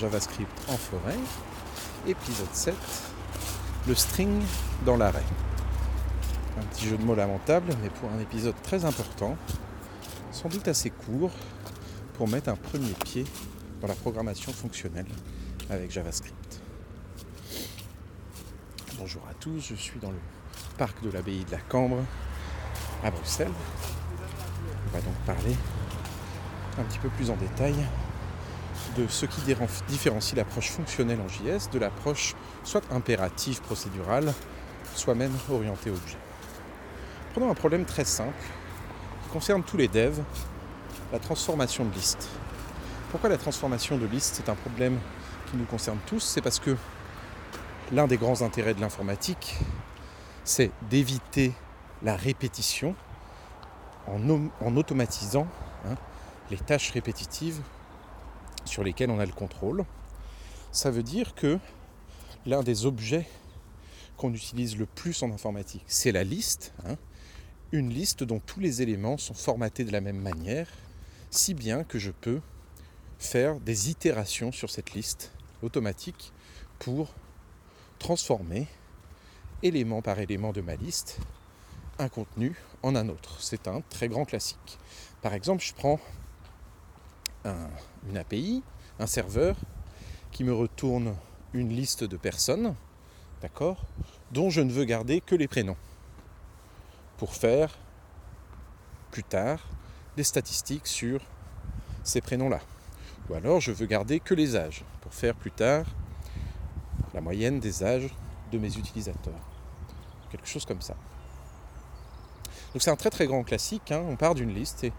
JavaScript en forêt. Épisode 7, le string dans l'arrêt. Un petit jeu de mots lamentable, mais pour un épisode très important, sans doute assez court, pour mettre un premier pied dans la programmation fonctionnelle avec JavaScript. Bonjour à tous, je suis dans le parc de l'abbaye de la Cambre à Bruxelles. On va donc parler un petit peu plus en détail ce qui différencie l'approche fonctionnelle en JS de l'approche soit impérative procédurale, soit même orientée objet. Prenons un problème très simple qui concerne tous les devs, la transformation de liste. Pourquoi la transformation de liste c'est un problème qui nous concerne tous? C'est parce que l'un des grands intérêts de l'informatique, c'est d'éviter la répétition en, automatisant hein, les tâches répétitives sur lesquelles on a le contrôle. Ça veut dire que l'un des objets qu'on utilise le plus en informatique, c'est la liste. Hein. une liste dont tous les éléments sont formatés de la même manière, si bien que je peux faire des itérations sur cette liste automatique pour transformer élément par élément de ma liste un contenu en un autre. C'est un très grand classique. Par exemple, je prends une API, un serveur, qui me retourne une liste de personnes, d'accord, dont je ne veux garder que les prénoms, pour faire plus tard des statistiques sur ces prénoms-là. Ou alors je veux garder que les âges, pour faire plus tard la moyenne des âges de mes utilisateurs. Quelque chose comme ça. Donc c'est un très très grand classique, hein. on part d'une liste et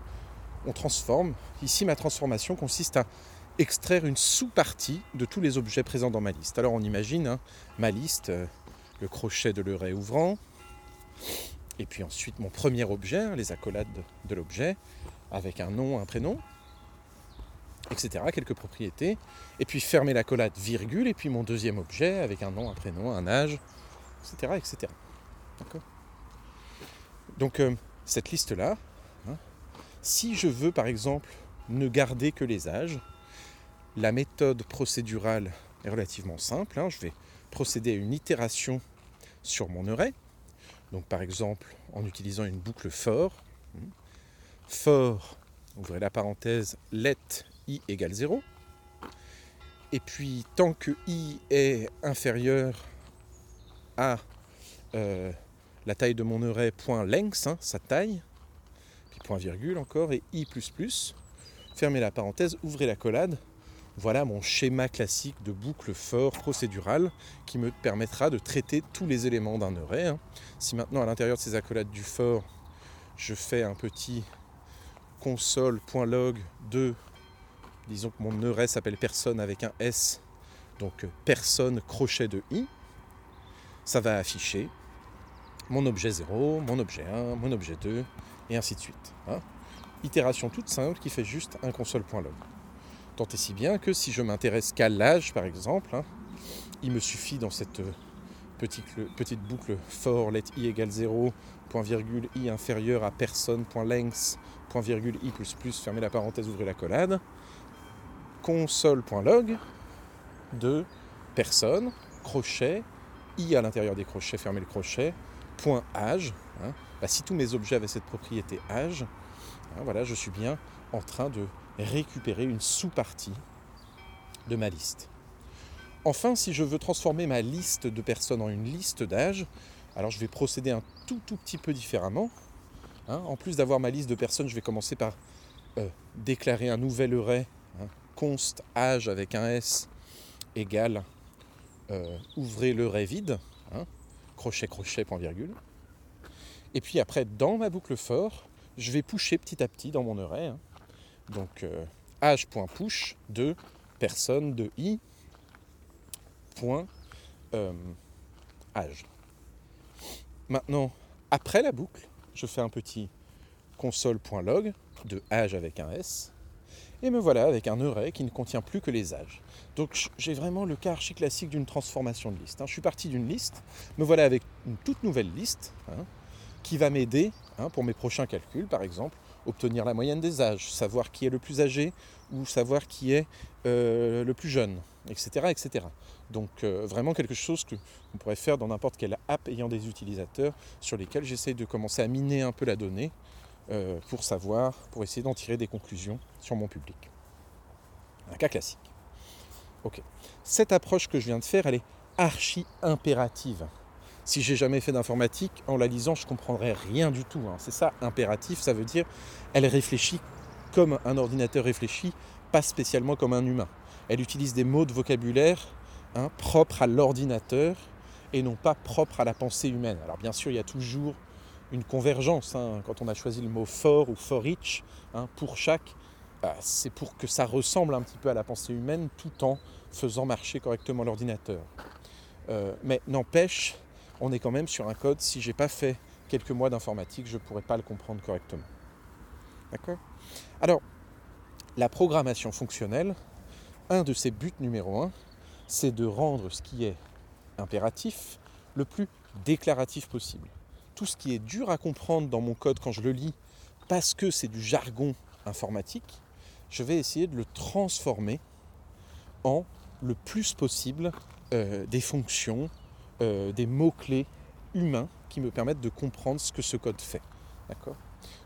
on transforme. Ici ma transformation consiste à extraire une sous-partie de tous les objets présents dans ma liste. Alors on imagine hein, ma liste, euh, le crochet de l'œret ouvrant, et puis ensuite mon premier objet, hein, les accolades de l'objet, avec un nom, un prénom, etc., quelques propriétés, et puis fermer l'accolade virgule, et puis mon deuxième objet avec un nom, un prénom, un âge, etc. etc. D'accord? Donc euh, cette liste-là, si je veux par exemple ne garder que les âges, la méthode procédurale est relativement simple. Hein. je vais procéder à une itération sur mon array. Donc par exemple en utilisant une boucle for. Hein. For, ouvrez la parenthèse, let i égale 0. Et puis tant que i est inférieur à euh, la taille de mon array length, hein, sa taille, virgule encore, et i++, fermez la parenthèse, ouvrez la. Voilà mon schéma classique de boucle for procédurale qui me permettra de traiter tous les éléments d'un array. Hein. Si maintenant à l'intérieur de ces accolades du for, je fais un petit console.log de, disons que mon array s'appelle personne avec un S, donc personne crochet de i, ça va afficher mon objet 0, mon objet 1, mon objet 2, et ainsi de suite. Hein. Toute simple qui fait juste un console.log. Tant et si bien que si je m'intéresse qu'à l'âge, par exemple, hein, il me suffit dans cette euh, petite, petite boucle for let i égale 0, point virgule i inférieur à personne, point i plus plus, la parenthèse, ouvrez la collade, console.log de personne, crochet, i à l'intérieur des crochets, fermez le crochet, point âge, bah, si tous mes objets avaient cette propriété âge, hein, voilà, je suis bien en train de récupérer une sous-partie de ma liste. Enfin, si je veux transformer ma liste de personnes en une liste d'âge, alors je vais procéder un tout tout petit peu différemment. Hein. en plus d'avoir ma liste de personnes, je vais commencer par euh, déclarer un nouvel array, const âge avec un S égale euh, ouvrez l'array vide crochet, crochet, point virgule. Et puis après, dans ma boucle for, je vais pusher petit à petit dans mon array. Hein. Donc euh, de personne de i point euh. Maintenant, après la boucle, je fais un petit console.log de âge avec un S et me voilà avec un array qui ne contient plus que les âges. Donc j'ai vraiment le cas archi classique d'une transformation de liste. Hein. Je suis parti d'une liste, me voilà avec une toute nouvelle liste hein, qui va m'aider hein, pour mes prochains calculs, par exemple, obtenir la moyenne des âges, savoir qui est le plus âgé ou savoir qui est euh, le plus jeune, etc. etc. Donc euh, vraiment quelque chose que on pourrait faire dans n'importe quelle app ayant des utilisateurs sur lesquels j'essaye de commencer à miner un peu la donnée euh, pour savoir, pour essayer d'en tirer des conclusions sur mon public. Un cas classique. Ok. Cette approche que je viens de faire, elle est archi impérative. Si j'ai jamais fait d'informatique, en la lisant, je ne comprendrais rien du tout. hein. C'est ça, impératif, ça veut dire elle réfléchit comme un ordinateur réfléchit, pas spécialement comme un humain. Elle utilise des mots de vocabulaire hein, propres à l'ordinateur et non pas propres à la pensée humaine. Alors bien sûr, il y a toujours une convergence. hein. Quand on a choisi le mot for ou for each, hein, pour chaque, bah, c'est pour que ça ressemble un petit peu à la pensée humaine tout en faisant marcher correctement l'ordinateur. Euh, mais n'empêche, on est quand même sur un code, si j'ai pas fait quelques mois d'informatique, je ne pourrais pas le comprendre correctement. D'accord? Alors, la programmation fonctionnelle, un de ses buts numéro un, c'est de rendre ce qui est impératif le plus déclaratif possible. Tout ce qui est dur à comprendre dans mon code quand je le lis, parce que c'est du jargon informatique, je vais essayer de le transformer en le plus possible euh, des fonctions, euh, des mots-clés humains qui me permettent de comprendre ce que ce code fait. D'accord?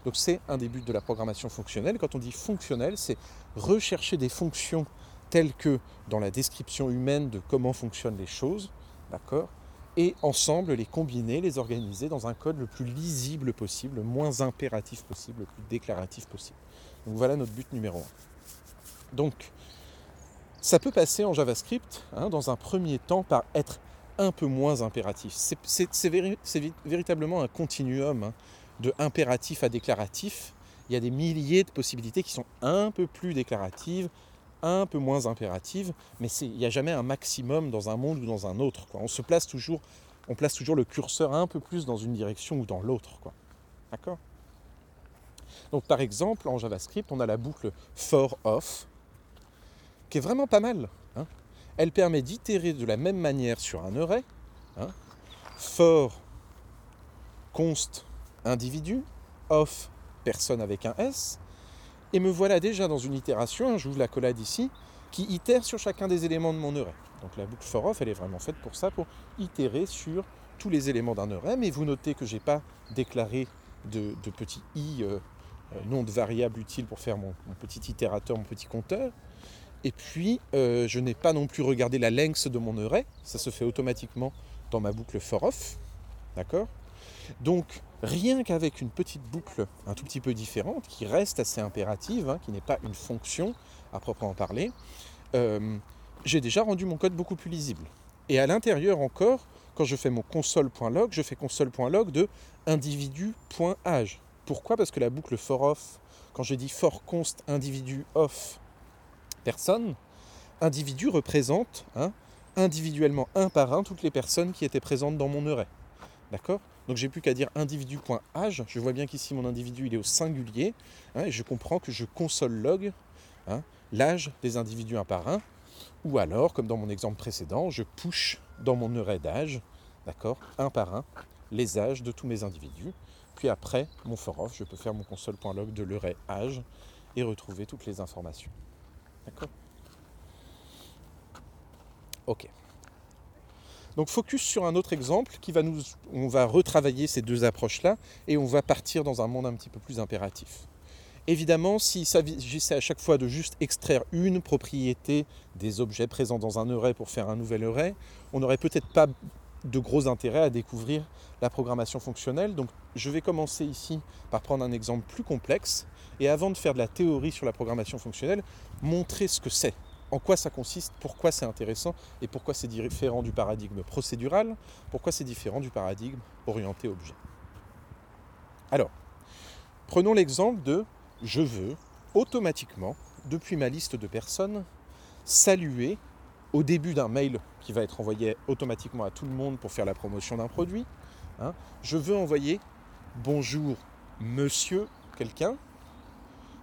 Donc c'est un des buts de la programmation fonctionnelle. Quand on dit fonctionnel, c'est rechercher des fonctions telles que dans la description humaine de comment fonctionnent les choses, d'accord? Et ensemble les combiner, les organiser dans un code le plus lisible possible, le moins impératif possible, le plus déclaratif possible. Donc voilà notre but numéro un. Donc ça peut passer en JavaScript, hein, dans un premier temps, par être un peu moins impératif. C'est, véritablement un continuum hein, de impératif à déclaratif. Il y a des milliers de possibilités qui sont un peu plus déclaratives, un peu moins impératives, mais il n'y a jamais un maximum dans un monde ou dans un autre. On se place toujours, on place toujours le curseur un peu plus dans une direction ou dans l'autre. Donc par exemple, en JavaScript, on a la boucle for off, qui est vraiment pas mal. Elle permet d'itérer de la même manière sur un array. hein. For const individu, off personne avec un S. Et me voilà déjà dans une itération, j'ouvre la collade ici, qui itère sur chacun des éléments de mon array. Donc la boucle for off, elle est vraiment faite pour ça, pour itérer sur tous les éléments d'un array. Mais vous notez que je n'ai pas déclaré de, petit i, euh, euh, nom de variable utile pour faire mon petit itérateur, mon petit compteur. Et puis, euh, je n'ai pas non plus regardé la length de mon array. Ça se fait automatiquement dans ma boucle for off. D'accord? Donc, rien qu'avec une petite boucle un tout petit peu différente, qui reste assez impérative, hein, qui n'est pas une fonction à proprement parler, euh, j'ai déjà rendu mon code beaucoup plus lisible. Et à l'intérieur encore, quand je fais mon console.log, je fais console.log de individu.age. Pourquoi? Parce que la boucle for off, quand je dis for const individu off personne, individu représente hein, individuellement un par un toutes les personnes qui étaient présentes dans mon array. D'accord? Donc j'ai plus qu'à dire individu.age. Je vois bien qu'ici mon individu il est au singulier. hein, et je comprends que je console log hein, l'âge des individus un par un. Ou alors, comme dans mon exemple précédent, je push dans mon array d'âge, d'accord, un par un, les âges de tous mes individus. Puis après, mon for off, je peux faire mon console.log de l'array âge et retrouver toutes les informations. D'accord Ok. Donc focus sur un autre exemple qui va nous, on va retravailler ces deux approches-là et on va partir dans un monde un petit peu plus impératif. Évidemment, s'il s'agissait à chaque fois de juste extraire une propriété des objets présents dans un array pour faire un nouvel array, on n'aurait peut-être pas de gros intérêt à découvrir la programmation fonctionnelle. Donc je vais commencer ici par prendre un exemple plus complexe et avant de faire de la théorie sur la programmation fonctionnelle, montrer ce que c'est, en quoi ça consiste, pourquoi c'est intéressant et pourquoi c'est différent du paradigme procédural, pourquoi c'est différent du paradigme orienté objet. Alors, prenons l'exemple de je veux automatiquement, depuis ma liste de personnes, saluer au début d'un mail qui va être envoyé automatiquement à tout le monde pour faire la promotion d'un produit. hein, je veux envoyer bonjour monsieur quelqu'un,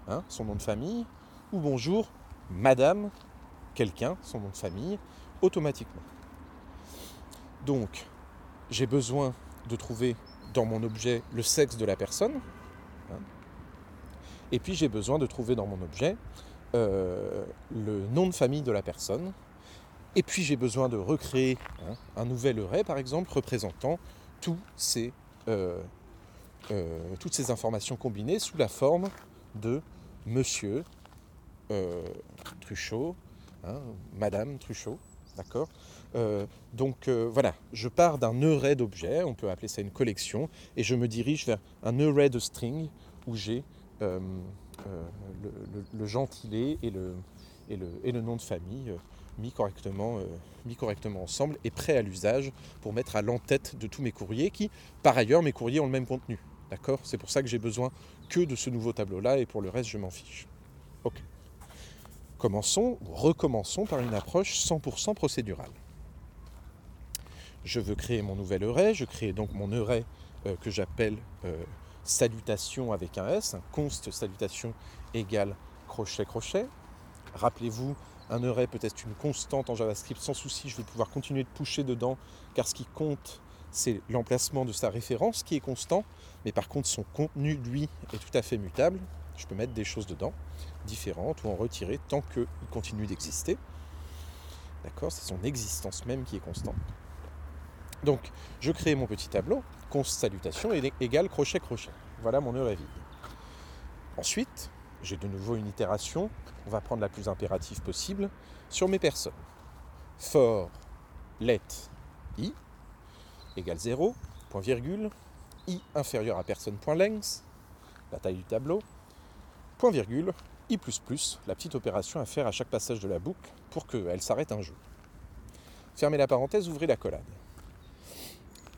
hein, son nom de famille, ou bonjour madame quelqu'un, son nom de famille, automatiquement. Donc, j'ai besoin de trouver dans mon objet le sexe de la personne. hein, et puis j'ai besoin de trouver dans mon objet euh, le nom de famille de la personne. Et puis j'ai besoin de recréer hein, un nouvel array, par exemple, représentant euh, euh, toutes ces informations combinées sous la forme de monsieur Truchot, hein, madame Truchot, d'accord Donc voilà, je pars d'un array d'objets, on peut appeler ça une collection, et je me dirige vers un array de string où j'ai euh, le, gentilé et le, nom de famille euh, mis correctement, euh, mis correctement ensemble et prêt à l'usage pour mettre à l'entête de tous mes courriers qui, par ailleurs, mes courriers ont le même contenu. D'accord? C'est pour ça que j'ai besoin que de ce nouveau tableau-là et pour le reste, je m'en fiche. Ok. Commençons ou recommençons par une approche 100% procédurale. Je veux créer mon nouvel array, je crée donc mon array que j'appelle salutation avec un S, const salutation égale crochet crochet. Rappelez-vous, un array peut être une constante en JavaScript sans souci, je vais pouvoir continuer de pousser dedans, car ce qui compte, c'est l'emplacement de sa référence qui est constant, mais par contre son contenu, lui, est tout à fait mutable. Je peux mettre des choses dedans, différentes, ou en retirer tant qu'il continue d'exister. D'accord C'est son existence même qui est constante. Donc, je crée mon petit tableau, const salutation égale crochet crochet. Voilà mon heure vide. Ensuite, j'ai de nouveau une itération, on va prendre la plus impérative possible, sur mes personnes. For let i égale 0, point virgule, i inférieur à personne point length, la taille du tableau, point virgule, i plus plus, la petite opération à faire à chaque passage de la boucle pour qu'elle s'arrête un jeu. Fermez la parenthèse, ouvrez la collade.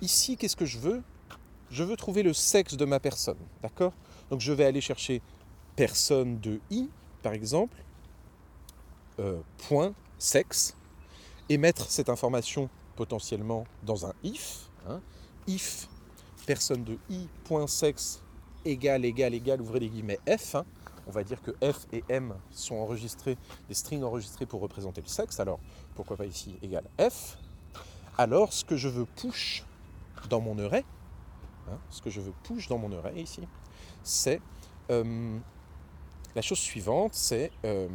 Ici, qu'est-ce que je veux? Je veux trouver le sexe de ma personne, d'accord? Donc je vais aller chercher personne de i, par exemple, euh, point sexe, et mettre cette information potentiellement dans un if. Hein. if personne de i point sexe égale égale égale ouvrez les guillemets f. Hein. On va dire que f et m sont enregistrés, des strings enregistrés pour représenter le sexe. Alors pourquoi pas ici égale f. Alors ce que je veux push dans mon array, hein, ce que je veux push dans mon array ici, c'est euh, la chose suivante, c'est euh,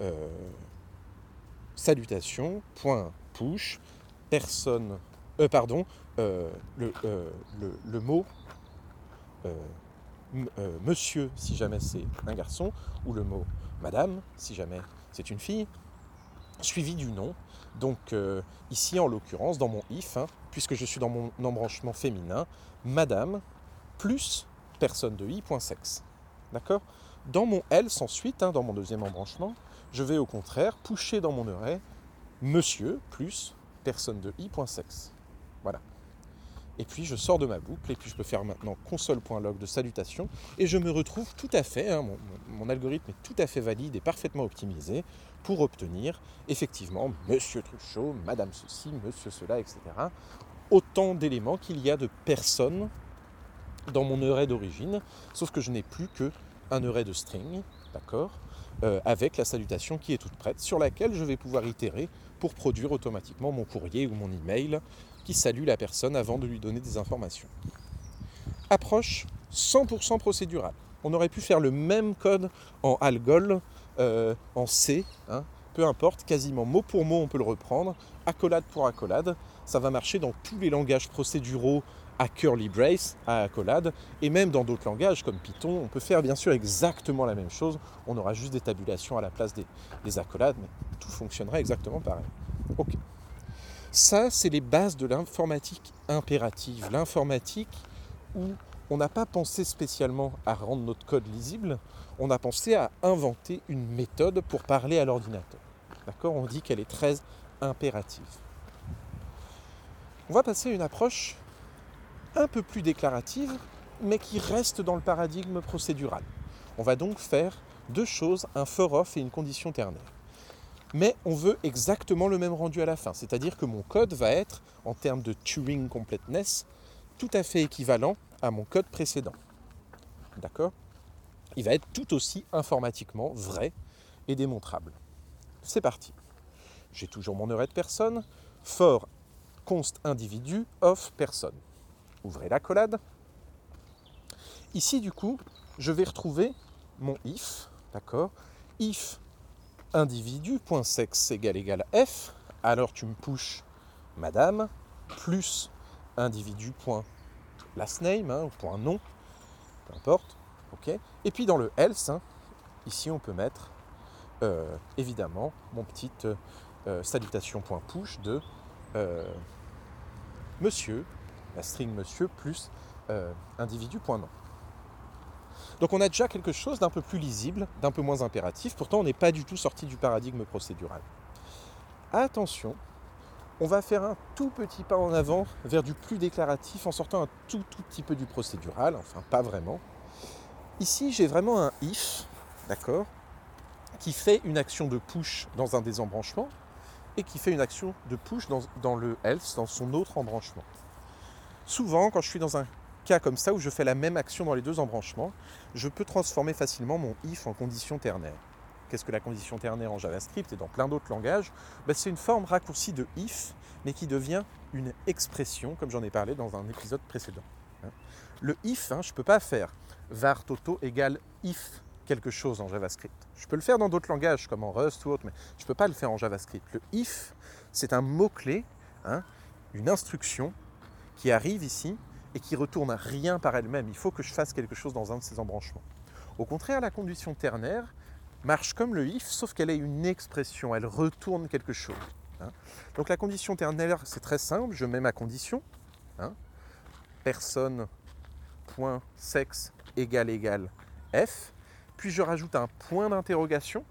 euh, salutation, point push, personne, pardon, le, le, mot monsieur si jamais c'est un garçon, ou le mot madame si jamais c'est une fille, suivi du nom. Donc ici en l'occurrence dans mon if, hein, puisque je suis dans mon embranchement féminin, madame plus personne de i, point sexe. D'accord? Dans mon else ensuite, hein, dans mon deuxième embranchement, je vais au contraire pusher dans mon array monsieur plus personne de i. Voilà. Et puis je sors de ma boucle et puis je peux faire maintenant console.log de salutation et je me retrouve tout à fait, hein, mon, algorithme est tout à fait valide et parfaitement optimisé pour obtenir effectivement Monsieur Truchot, Madame ceci, Monsieur cela, etc. Autant d'éléments qu'il y a de personnes dans mon array d'origine, sauf que je n'ai plus que un array de string, d'accord, euh, avec la salutation qui est toute prête, sur laquelle je vais pouvoir itérer pour produire automatiquement mon courrier ou mon email qui salue la personne avant de lui donner des informations. Approche 100% procédurale. On aurait pu faire le même code en Algol, euh, en C, hein, peu importe, quasiment mot pour mot on peut le reprendre, accolade pour accolade. Ça va marcher dans tous les langages procéduraux à curly brace, à accolade, et même dans d'autres langages comme Python, on peut faire bien sûr exactement la même chose. On aura juste des tabulations à la place des, des accolades, mais tout fonctionnerait exactement pareil. Ok. Ça, c'est les bases de l'informatique impérative. L'informatique où on n'a pas pensé spécialement à rendre notre code lisible, on a pensé à inventer une méthode pour parler à l'ordinateur. D'accord? On dit qu'elle est très impérative. On va passer à une approche un peu plus déclarative, mais qui reste dans le paradigme procédural. On va donc faire deux choses, un for off et une condition ternaire mais on veut exactement le même rendu à la fin. C'est-à-dire que mon code va être, en termes de Turing completeness, tout à fait équivalent à mon code précédent. D'accord? Il va être tout aussi informatiquement vrai et démontrable. C'est parti. J'ai toujours mon array de personne, for const individu of personne. Ouvrez la collade. Ici, du coup, je vais retrouver mon if, d'accord? If individu.sexe égale égale f, alors tu me pushes madame plus individu name hein, ou point nom, peu importe. ok? Et puis dans le else, hein, ici on peut mettre euh, évidemment mon petit euh, salutation.push de euh, monsieur, la string monsieur plus individu.nom. Donc on a déjà quelque chose d'un peu plus lisible, d'un peu moins impératif, pourtant on n'est pas du tout sorti du paradigme procédural. Attention, on va faire un tout petit pas en avant vers du plus déclaratif en sortant un tout tout petit peu du procédural, enfin pas vraiment. Ici j'ai vraiment un if, d'accord, qui fait une action de push dans un des embranchements et qui fait une action de push dans, dans le else, dans son autre embranchement. Souvent, quand je suis dans un cas comme ça où je fais la même action dans les deux embranchements, je peux transformer facilement mon if en condition ternaire. Qu'est-ce que la condition ternaire en JavaScript et dans plein d'autres langages? Ben, C'est une forme raccourcie de if, mais qui devient une expression, comme j'en ai parlé dans un épisode précédent. Hein. Le if, hein, je ne peux pas faire var toto égale if quelque chose en JavaScript. Je peux le faire dans d'autres langages comme en Rust ou autre, mais je ne peux pas le faire en JavaScript. Le if, c'est un mot-clé, hein, une instruction qui arrive ici et qui retourne rien par elle-même. Il faut que je fasse quelque chose dans un de ces embranchements. Au contraire, la condition ternaire marche comme le if, sauf qu'elle est une expression, elle retourne quelque chose. Hein. Donc la condition ternaire, c'est très simple, je mets ma condition, hein, personne, point, sexe, égal, égal, f, puis je rajoute un point d'interrogation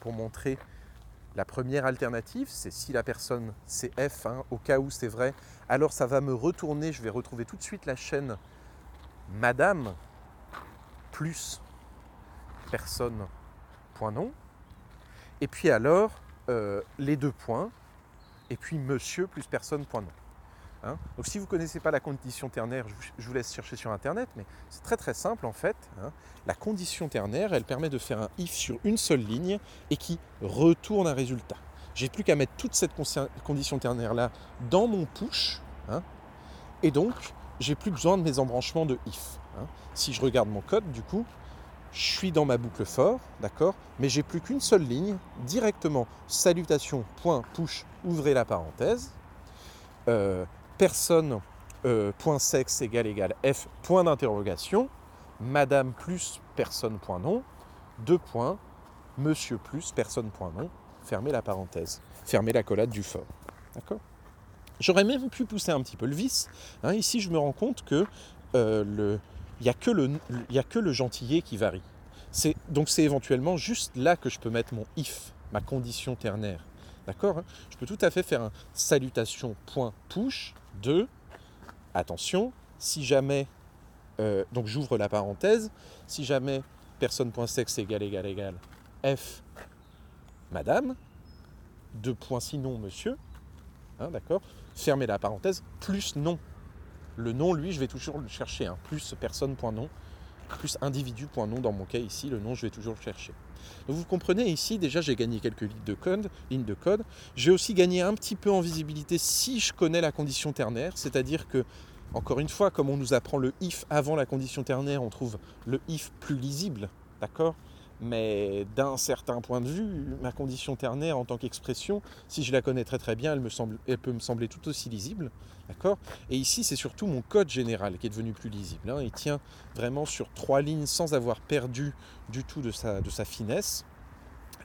pour montrer la première alternative, c'est si la personne c'est F, hein, au cas où c'est vrai, alors ça va me retourner, je vais retrouver tout de suite la chaîne Madame plus personne point nom. Et puis alors euh, les deux points, et puis monsieur plus personne point nom. Hein. Donc si vous ne connaissez pas la condition ternaire, je vous laisse chercher sur Internet, mais c'est très très simple en fait. Hein. La condition ternaire, elle permet de faire un if sur une seule ligne et qui retourne un résultat. J'ai plus qu'à mettre toute cette condition ternaire-là dans mon push, hein, et donc j'ai plus besoin de mes embranchements de if. Si je regarde mon code, du coup, je suis dans ma boucle for, d'accord, mais j'ai plus qu'une seule ligne, directement salutation, point, push, ouvrez la parenthèse. Euh, personne euh, point sexe égale égale f point d'interrogation, madame plus personne point nom, deux points, monsieur plus personne point nom, fermez la parenthèse, fermez la collade du fort. D'accord? J'aurais même pu pousser un petit peu le vice. Hein. ici, je me rends compte que euh, n'y a, que le, a que le gentillet qui varie. Donc c'est éventuellement juste là que je peux mettre mon if, ma condition ternaire. D'accord hein? Je peux tout à fait faire un salutation point push de attention, si jamais euh, donc j'ouvre la parenthèse, si jamais personne.sexe égale égale égale f madame, deux points sinon monsieur, hein, d'accord Fermez la parenthèse, plus non. Le nom, lui, je vais toujours le chercher, hein, plus personne.nom, plus individu.nom dans mon cas ici, le nom, je vais toujours le chercher. Donc vous comprenez ici, déjà j'ai gagné quelques lignes de code, code. J'ai aussi gagné un petit peu en visibilité si je connais la condition ternaire, c'est-à-dire que, encore une fois, comme on nous apprend le if avant la condition ternaire, on trouve le if plus lisible, d'accord? Mais d'un certain point de vue, ma condition ternaire en tant qu'expression, si je la connais très très bien, elle, peut me sembler tout aussi lisible. D'accord? Et ici, c'est surtout mon code général qui est devenu plus lisible. Hein. Il tient vraiment sur trois lignes sans avoir perdu du tout de sa, de sa finesse.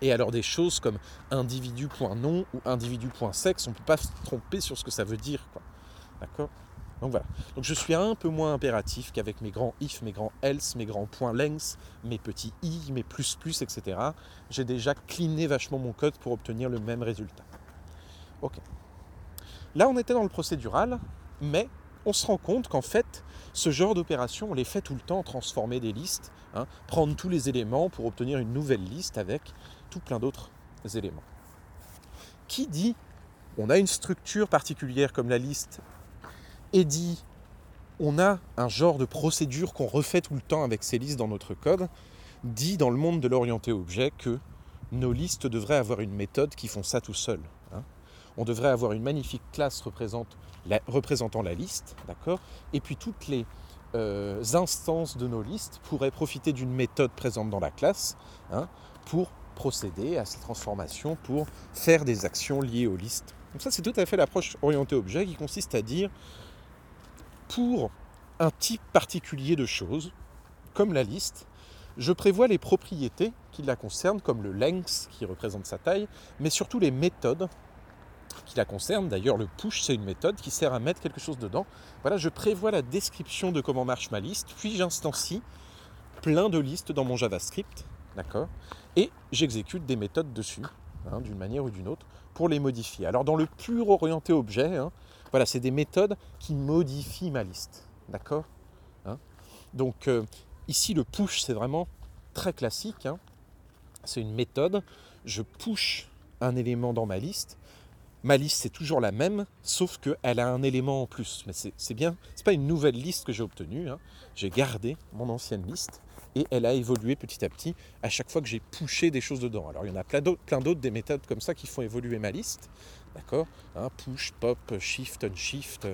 Et alors des choses comme individu.nom ou individu.sexe, on ne peut pas se tromper sur ce que ça veut dire. D'accord? Donc voilà. Donc je suis un peu moins impératif qu'avec mes grands if, mes grands else, mes grands points length, mes petits i, mes plus plus, etc. J'ai déjà cleané vachement mon code pour obtenir le même résultat. Ok. Là, on était dans le procédural, mais on se rend compte qu'en fait, ce genre d'opération, on les fait tout le temps, transformer des listes, hein, prendre tous les éléments pour obtenir une nouvelle liste avec tout plein d'autres éléments. Qui dit on a une structure particulière comme la liste et dit on a un genre de procédure qu'on refait tout le temps avec ces listes dans notre code, dit dans le monde de l'orienté objet que nos listes devraient avoir une méthode qui font ça tout seul. Hein. On devrait avoir une magnifique classe représentant la liste, d'accord Et puis toutes les euh, instances de nos listes pourraient profiter d'une méthode présente dans la classe hein, pour procéder à ces transformations pour faire des actions liées aux listes. Donc ça, c'est tout à fait l'approche orientée objet qui consiste à dire, pour un type particulier de choses, comme la liste, je prévois les propriétés qui la concernent, comme le length qui représente sa taille, mais surtout les méthodes qui la concernent. D'ailleurs, le push, c'est une méthode qui sert à mettre quelque chose dedans. Voilà, je prévois la description de comment marche ma liste, puis j'instancie plein de listes dans mon JavaScript, d'accord Et j'exécute des méthodes dessus, hein, d'une manière ou d'une autre, pour les modifier. Alors dans le pur orienté objet, hein, voilà, c'est des méthodes qui modifient ma liste, d'accord? Hein? Donc euh, ici, le push, c'est vraiment très classique. C'est une méthode. Je push un élément dans ma liste ma liste c'est toujours la même, sauf qu'elle a un élément en plus. Mais c'est bien, c'est pas une nouvelle liste que j'ai obtenue. Hein. J'ai gardé mon ancienne liste et elle a évolué petit à petit à chaque fois que j'ai poussé des choses dedans. Alors il y en a plein d'autres, des méthodes comme ça qui font évoluer ma liste. D'accord hein, Push, pop, shift, unshift,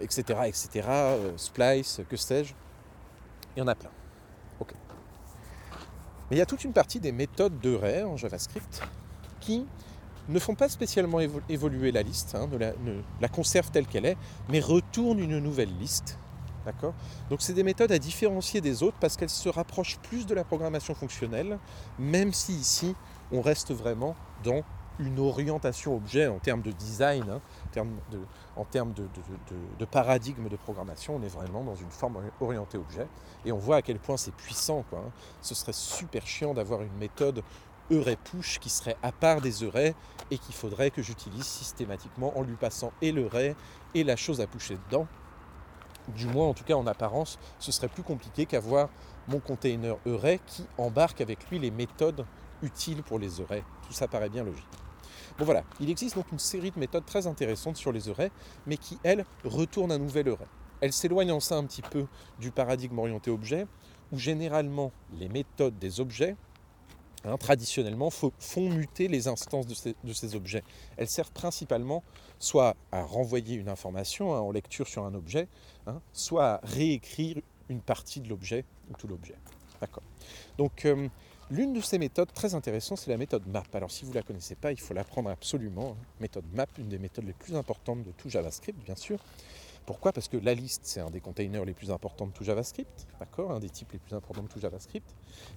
etc. etc. Splice, que sais-je. Il y en a plein. Ok. Mais il y a toute une partie des méthodes de Ray en JavaScript qui ne font pas spécialement évoluer la liste, hein, la, la conservent telle qu'elle est, mais retournent une nouvelle liste. D'accord Donc c'est des méthodes à différencier des autres parce qu'elles se rapprochent plus de la programmation fonctionnelle, même si ici on reste vraiment dans une orientation objet en termes de design, hein, en termes, de, paradigme de programmation, on est vraiment dans une forme orientée objet. Et on voit à quel point c'est puissant. Hein. Ce serait super chiant d'avoir une méthode Euret push qui serait à part des Eurets et qu'il faudrait que j'utilise systématiquement en lui passant et le et la chose à pusher dedans. Du moins, en tout cas en apparence, ce serait plus compliqué qu'avoir mon container Euret qui embarque avec lui les méthodes utiles pour les Eurets. Tout ça paraît bien logique. Bon voilà, il existe donc une série de méthodes très intéressantes sur les Eurets, mais qui, elles, retournent un nouvel Euret. Elles s'éloignent en ça un petit peu du paradigme orienté objet, où généralement les méthodes des objets Hein, traditionnellement, font muter les instances de ces, objets. Elles servent principalement soit à renvoyer une information hein, en lecture sur un objet, hein, soit à réécrire une partie de l'objet ou tout l'objet. D'accord. Donc, euh, l'une de ces méthodes très intéressantes, c'est la méthode map. Alors, si vous ne la connaissez pas, il faut l'apprendre absolument. Méthode map, une des méthodes les plus importantes de tout JavaScript, bien sûr. Pourquoi? Parce que la liste, c'est un des containers les plus importants de tout JavaScript, d'accord? Un des types les plus importants de tout JavaScript.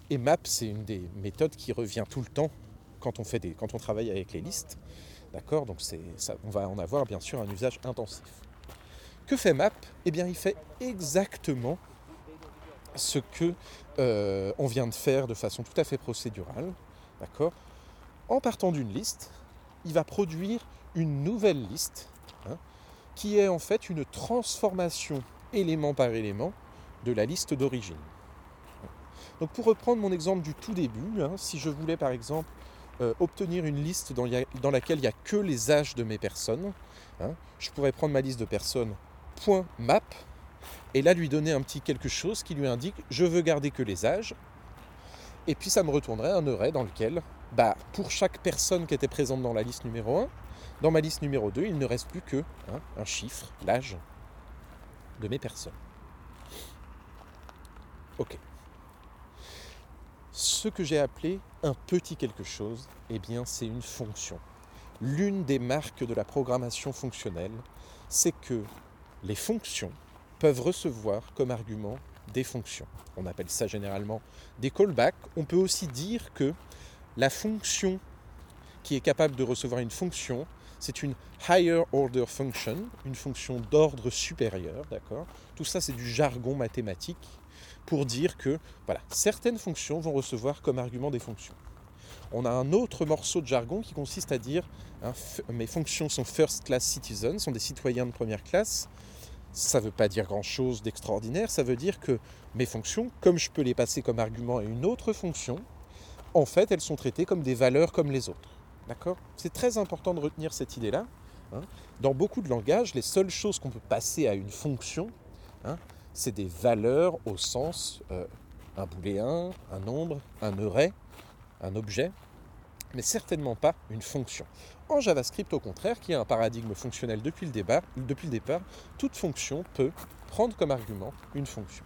Et map, c'est une des méthodes qui revient tout le temps quand on, fait des, quand on travaille avec les listes, d'accord? Donc ça, on va en avoir bien sûr un usage intensif. Que fait map? Eh bien, il fait exactement ce que euh, on vient de faire de façon tout à fait procédurale, d'accord? En partant d'une liste, il va produire une nouvelle liste qui est en fait une transformation élément par élément de la liste d'origine. Donc pour reprendre mon exemple du tout début, hein, si je voulais par exemple euh, obtenir une liste dans, laquelle il n'y a que les âges de mes personnes, hein, je pourrais prendre ma liste de personnes .map et là lui donner un petit quelque chose qui lui indique je veux garder que les âges et puis ça me retournerait un array dans lequel bah, pour chaque personne qui était présente dans la liste numéro 1, dans ma liste numéro 2, il ne reste plus que hein, un chiffre, l'âge de mes personnes. Ok. Ce que j'ai appelé un petit quelque chose, eh bien c'est une fonction. L'une des marques de la programmation fonctionnelle, c'est que les fonctions peuvent recevoir comme argument des fonctions. On appelle ça généralement des callbacks. On peut aussi dire que la fonction qui est capable de recevoir une fonction c'est une higher order function, une fonction d'ordre supérieur, d'accord? Tout ça, c'est du jargon mathématique pour dire que voilà, certaines fonctions vont recevoir comme argument des fonctions. On a un autre morceau de jargon qui consiste à dire hein, mes fonctions sont first class citizens, sont des citoyens de première classe. Ça ne veut pas dire grand-chose d'extraordinaire, ça veut dire que mes fonctions, comme je peux les passer comme argument à une autre fonction, en fait, elles sont traitées comme des valeurs comme les autres. D'accord? C'est très important de retenir cette idée-là. Hein. Dans beaucoup de langages, les seules choses qu'on peut passer à une fonction, hein, c'est des valeurs au sens euh, un booléen, un nombre, un array, un objet, mais certainement pas une fonction. En JavaScript, au contraire, qui a un paradigme fonctionnel depuis le, depuis le départ, toute fonction peut prendre comme argument une fonction.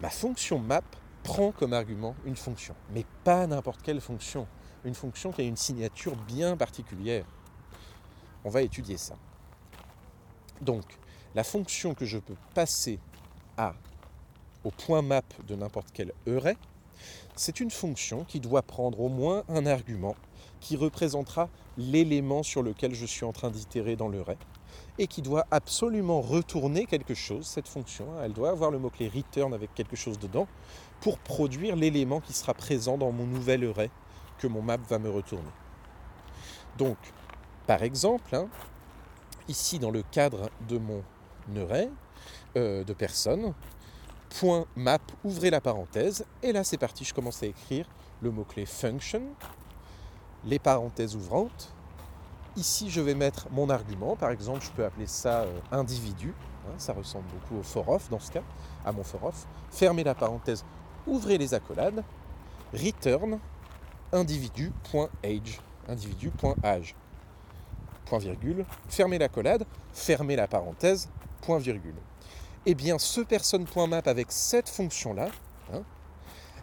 Ma fonction map prend comme argument une fonction, mais pas n'importe quelle fonction, une fonction qui a une signature bien particulière. On va étudier ça. Donc, la fonction que je peux passer à au point map de n'importe quel array, c'est une fonction qui doit prendre au moins un argument qui représentera l'élément sur lequel je suis en train d'itérer dans l'array et qui doit absolument retourner quelque chose, cette fonction. Elle doit avoir le mot-clé return avec quelque chose dedans pour produire l'élément qui sera présent dans mon nouvel array mon map va me retourner. Donc, par exemple, hein, ici dans le cadre de mon euh, de personnes, point map, ouvrez la parenthèse, et là c'est parti, je commence à écrire le mot-clé function, les parenthèses ouvrantes. Ici je vais mettre mon argument, par exemple je peux appeler ça euh, individu, hein, ça ressemble beaucoup au for off dans ce cas, à mon for off. Fermez la parenthèse, ouvrez les accolades, return individu.age, individu.age, point virgule, fermez l'accolade, fermez la parenthèse, point virgule eh bien ce person.map avec cette fonction-là, hein,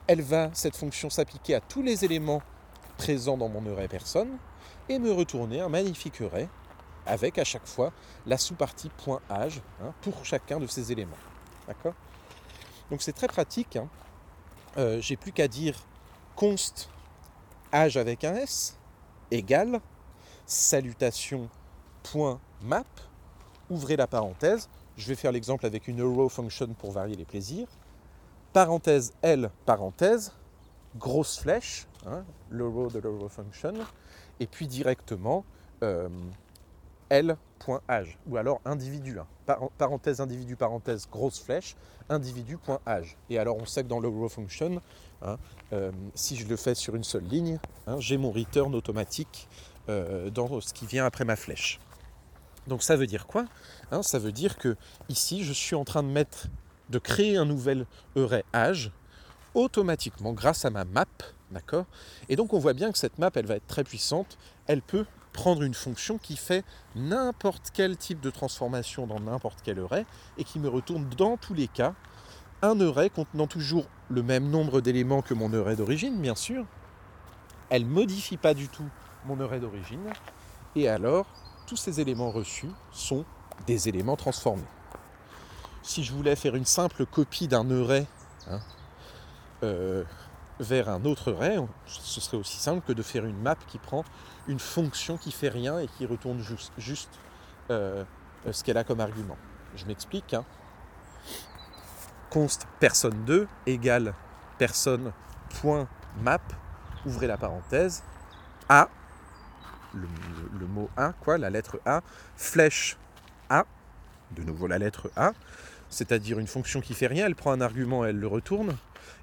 elle va, cette fonction, s'appliquer à tous les éléments présents dans mon array personne et me retourner un magnifique array avec à chaque fois la sous-partie .age hein, pour chacun de ces éléments. D'accord? Donc c'est très pratique. Hein. Euh, j'ai plus qu'à dire const age avec un s égale salutation.map, ouvrez la parenthèse, je vais faire l'exemple avec une row function pour varier les plaisirs. Parenthèse L, parenthèse, grosse flèche, hein, de row function, et puis directement euh, L.age, ou alors individu. Hein. parenthèse individu, parenthèse, grosse flèche, individu.age. Et alors on sait que dans le row function, hein, euh, si je le fais sur une seule ligne, hein, j'ai mon return automatique euh, dans ce qui vient après ma flèche. Donc ça veut dire quoi? Ça veut dire que ici, je suis en train de mettre, de créer un nouvel array âge automatiquement grâce à ma map, d'accord? Et donc on voit bien que cette map, elle va être très puissante. Elle peut prendre une fonction qui fait n'importe quel type de transformation dans n'importe quel array et qui me retourne dans tous les cas un array contenant toujours le même nombre d'éléments que mon array d'origine, bien sûr. Elle modifie pas du tout mon array d'origine. Et alors, tous ces éléments reçus sont des éléments transformés. Si je voulais faire une simple copie d'un array hein, euh, vers un autre array, ce serait aussi simple que de faire une map qui prend une fonction qui fait rien et qui retourne juste, euh, ce qu'elle a comme argument. Je m'explique. Hein. Const personne2 égale personne.map, ouvrez la parenthèse, A le, mot A, quoi, la lettre A, flèche A, de nouveau la lettre A, c'est-à-dire une fonction qui fait rien, elle prend un argument et elle le retourne,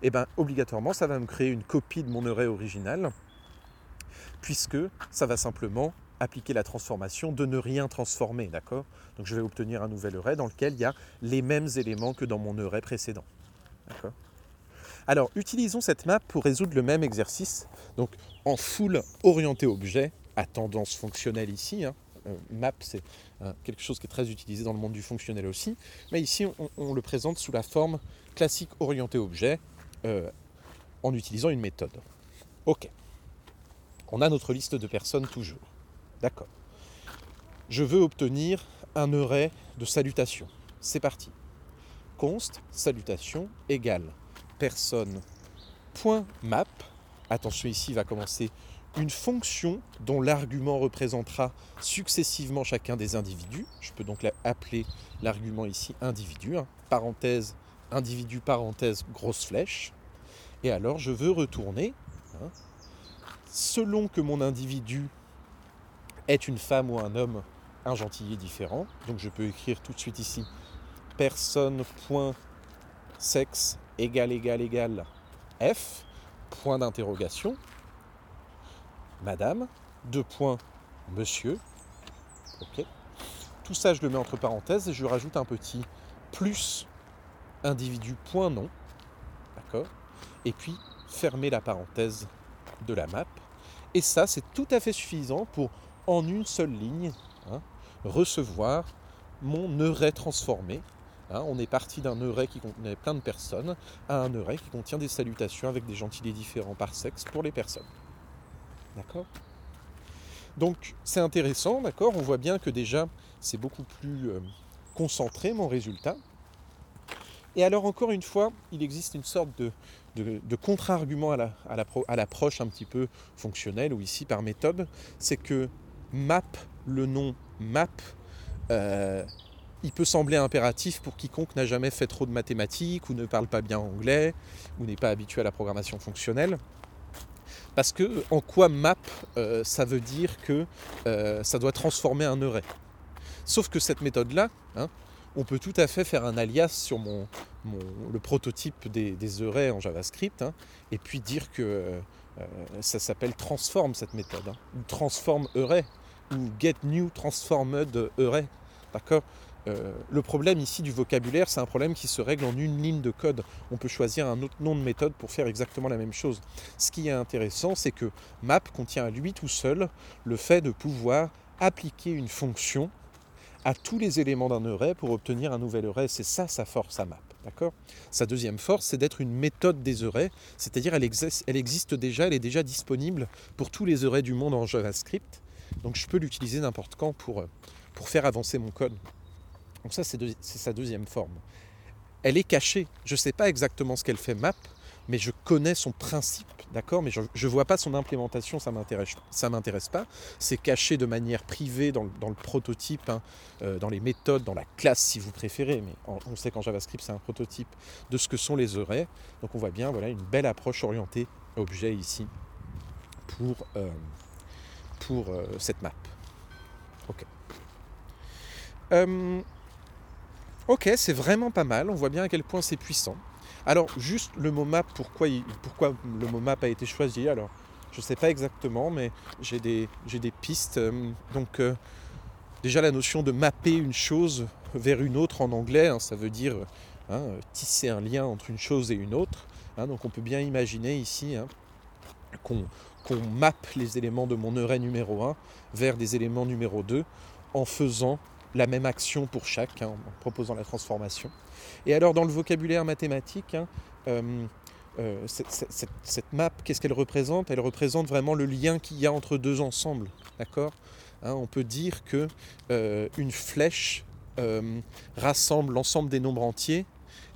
et eh bien obligatoirement ça va me créer une copie de mon array original, puisque ça va simplement appliquer la transformation de ne rien transformer, d'accord? Donc je vais obtenir un nouvel array dans lequel il y a les mêmes éléments que dans mon array précédent. Alors, utilisons cette map pour résoudre le même exercice, donc en full orienté objet, à tendance fonctionnelle ici. Hein. Euh, map, c'est euh, quelque chose qui est très utilisé dans le monde du fonctionnel aussi. Mais ici, on, le présente sous la forme classique orienté objet euh, en utilisant une méthode. Ok. On a notre liste de personnes toujours. D'accord. Je veux obtenir un array de salutation. C'est parti. Const salutation égale personne point map. Attention ici, va commencer une fonction dont l'argument représentera successivement chacun des individus. Je peux donc appeler l'argument ici individu, hein. parenthèse, individu, parenthèse, grosse flèche. Et alors je veux retourner, hein, selon que mon individu est une femme ou un homme, un gentillet différent. Donc je peux écrire tout de suite ici personne.sexe égale égale égale f, point d'interrogation madame, deux points, monsieur. Ok. Tout ça, je le mets entre parenthèses et je rajoute un petit plus individu point nom. D'accord Et puis, fermer la parenthèse de la map. Et ça, c'est tout à fait suffisant pour, en une seule ligne, hein, recevoir mon array transformé Hein, on est parti d'un array qui contenait plein de personnes à un array qui contient des salutations avec des gentilés différents par sexe pour les personnes. D'accord? Donc c'est intéressant, d'accord? On voit bien que déjà c'est beaucoup plus euh, concentré mon résultat. Et alors encore une fois, il existe une sorte de, contre-argument à l'approche un petit peu fonctionnelle, ou ici par méthode, c'est que map, le nom map, euh, il peut sembler impératif pour quiconque n'a jamais fait trop de mathématiques ou ne parle pas bien anglais ou n'est pas habitué à la programmation fonctionnelle. Parce que en quoi map, euh, ça veut dire que euh, ça doit transformer un array? Sauf que cette méthode-là, hein, on peut tout à fait faire un alias sur mon, le prototype des, des, arrays en JavaScript hein, et puis dire que euh, ça s'appelle transform cette méthode, hein, ou transform array, ou get new transformed array. D'accord? Euh, le problème ici du vocabulaire, c'est un problème qui se règle en une ligne de code. On peut choisir un autre nom de méthode pour faire exactement la même chose. Ce qui est intéressant, c'est que map contient à lui tout seul le fait de pouvoir appliquer une fonction à tous les éléments d'un array pour obtenir un nouvel array. C'est ça sa force à map. D'accord? Sa deuxième force, c'est d'être une méthode des arrays, c'est-à-dire elle, elle existe déjà, elle est déjà disponible pour tous les arrays du monde en JavaScript. Donc je peux l'utiliser n'importe quand pour, euh, pour faire avancer mon code. Donc ça, c'est sa deuxième forme. Elle est cachée. Je ne sais pas exactement ce qu'elle fait map, mais je connais son principe, d'accord Mais je ne vois pas son implémentation, ça ça m'intéresse pas. C'est caché de manière privée dans le, prototype, hein, euh, dans les méthodes, dans la classe si vous préférez, mais on sait qu'en JavaScript c'est un prototype de ce que sont les arrays. Donc on voit bien, voilà, une belle approche orientée objet ici pour, euh, pour euh, cette map. Ok. Ok, c'est vraiment pas mal, on voit bien à quel point c'est puissant. Alors, juste le mot map, pourquoi, le mot map a été choisi Alors, je ne sais pas exactement, mais j'ai des, pistes. Euh, donc, euh, déjà, la notion de mapper une chose vers une autre en anglais, hein, ça veut dire hein, tisser un lien entre une chose et une autre. Hein. donc, on peut bien imaginer ici qu'on mappe les éléments de mon array numéro 1 vers des éléments numéro 2 en faisant la même action pour chaque, hein, en proposant la transformation. Et alors dans le vocabulaire mathématique, hein, euh, euh, cette, map, qu'est-ce qu'elle représente? Elle représente vraiment le lien qu'il y a entre deux ensembles. D'accord? Hein, On peut dire que euh, une flèche rassemble l'ensemble des nombres entiers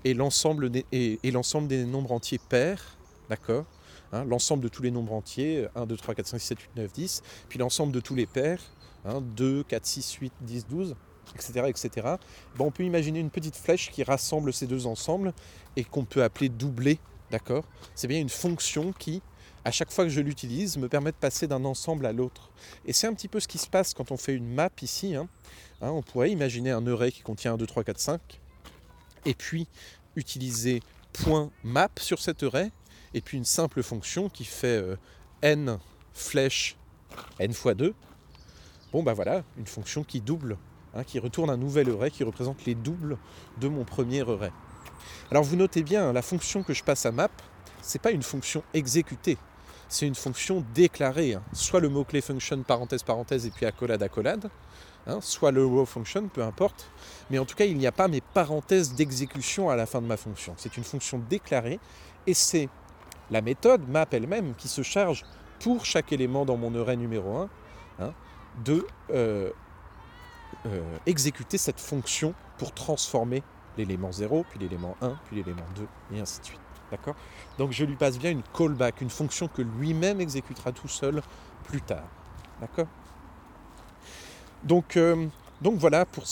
et l'ensemble des, et, l'ensemble des nombres entiers pairs. D'accord? L'ensemble de tous les nombres entiers, 1, 2, 3, 4, 5, 6, 7, 8, 9, 10, puis l'ensemble de tous les pairs, 2, 4, 6, 8, 10, 12, etc. etc. on peut imaginer une petite flèche qui rassemble ces deux ensembles et qu'on peut appeler doubler. D'accord? C'est bien une fonction qui, à chaque fois que je l'utilise, me permet de passer d'un ensemble à l'autre. Et c'est un petit peu ce qui se passe quand on fait une map ici. Hein. Hein, on pourrait imaginer un array qui contient 1, 2, 3, 4, 5, et puis utiliser .map sur cet array, et puis une simple fonction qui fait euh, n flèche n fois 2, Bon, bah voilà, une fonction qui double, hein, qui retourne un nouvel array qui représente les doubles de mon premier array. Alors vous notez bien, hein, la fonction que je passe à map, c'est pas une fonction exécutée, c'est une fonction déclarée. Hein. Soit le mot-clé function parenthèse parenthèse et puis accolade accolade, soit le row function, peu importe. Mais en tout cas, il n'y a pas mes parenthèses d'exécution à la fin de ma fonction. C'est une fonction déclarée et c'est la méthode map elle-même qui se charge pour chaque élément dans mon array numéro 1 de euh, euh, exécuter cette fonction pour transformer l'élément 0, puis l'élément 1, puis l'élément 2, et ainsi de suite. Donc je lui passe bien une callback, une fonction que lui-même exécutera tout seul plus tard. D'accord? Donc, euh, donc voilà pour,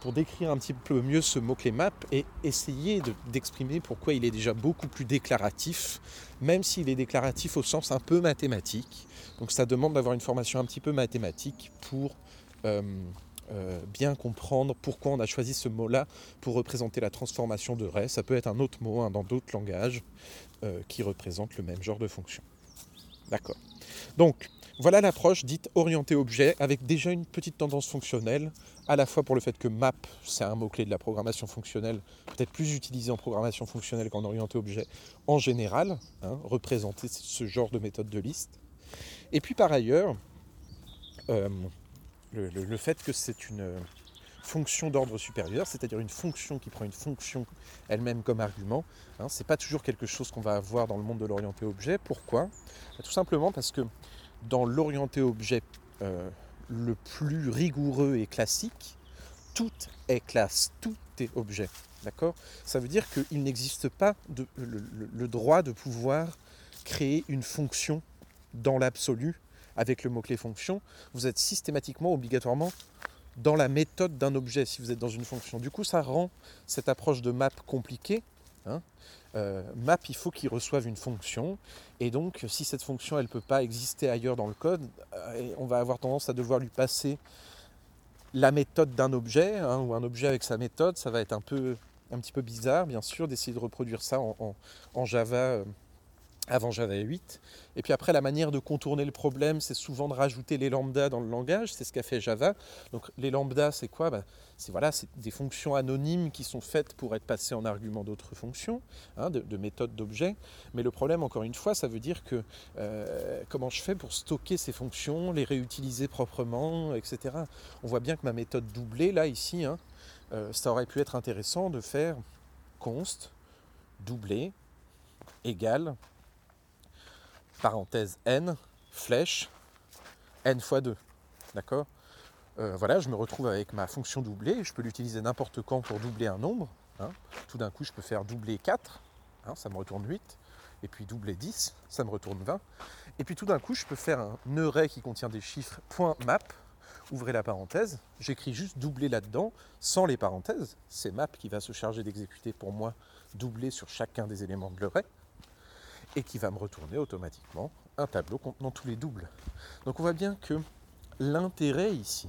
pour, décrire un petit peu mieux ce mot-clé map et essayer d'exprimer pourquoi il est déjà beaucoup plus déclaratif, même s'il est déclaratif au sens un peu mathématique. Donc ça demande d'avoir une formation un petit peu mathématique pour euh, euh, bien comprendre pourquoi on a choisi ce mot-là pour représenter la transformation de Ray. Ça peut être un autre mot hein, dans d'autres langages euh, qui représente le même genre de fonction. D'accord. Donc voilà l'approche dite orientée objet avec déjà une petite tendance fonctionnelle, à la fois pour le fait que map, c'est un mot-clé de la programmation fonctionnelle, peut-être plus utilisé en programmation fonctionnelle qu'en orienté objet en général, hein, représenter ce genre de méthode de liste. Et puis par ailleurs, euh, le, fait que c'est une, fonction d'ordre supérieur, c'est-à-dire une fonction qui prend une fonction elle-même comme argument. Hein, Ce n'est pas toujours quelque chose qu'on va avoir dans le monde de l'orienté objet. Pourquoi? Bah, Tout simplement parce que dans l'orienté objet euh, le plus rigoureux et classique, tout est classe, tout est objet. D'accord? Ça veut dire qu'il n'existe pas le, droit de pouvoir créer une fonction dans l'absolu avec le mot-clé fonction. Vous êtes systématiquement, obligatoirement, dans la méthode d'un objet si vous êtes dans une fonction. Du coup, ça rend cette approche de map compliquée. Hein. Euh, map, il faut qu'il reçoive une fonction. Et donc, si cette fonction, elle ne peut pas exister ailleurs dans le code, euh, on va avoir tendance à devoir lui passer la méthode d'un objet, hein, ou un objet avec sa méthode. Ça va être un peu un petit peu bizarre, bien sûr, d'essayer de reproduire ça en, Java euh, avant Java 8. Et puis après, la manière de contourner le problème, c'est souvent de rajouter les lambdas dans le langage. C'est ce qu'a fait Java. Donc les lambdas, c'est quoi? Bah, C'est voilà, des fonctions anonymes qui sont faites pour être passées en argument d'autres fonctions, hein, de, méthodes d'objets. Mais le problème, encore une fois, ça veut dire que euh, comment je fais pour stocker ces fonctions, les réutiliser proprement, etc. On voit bien que ma méthode doublée, là, ici, hein, euh, ça aurait pu être intéressant de faire const, doublé, égal, parenthèse n, flèche, n fois 2. D'accord? Euh, Voilà, je me retrouve avec ma fonction doublée. Je peux l'utiliser n'importe quand pour doubler un nombre. Hein. Tout d'un coup, je peux faire doubler 4, hein, ça me retourne 8. Et puis doubler 10, ça me retourne 20. Et puis tout d'un coup, je peux faire un array qui contient des chiffres .map, ouvrez la parenthèse, j'écris juste doubler là-dedans, sans les parenthèses. C'est map qui va se charger d'exécuter pour moi doubler sur chacun des éléments de l'array, et qui va me retourner automatiquement un tableau contenant tous les doubles. Donc on voit bien que l'intérêt ici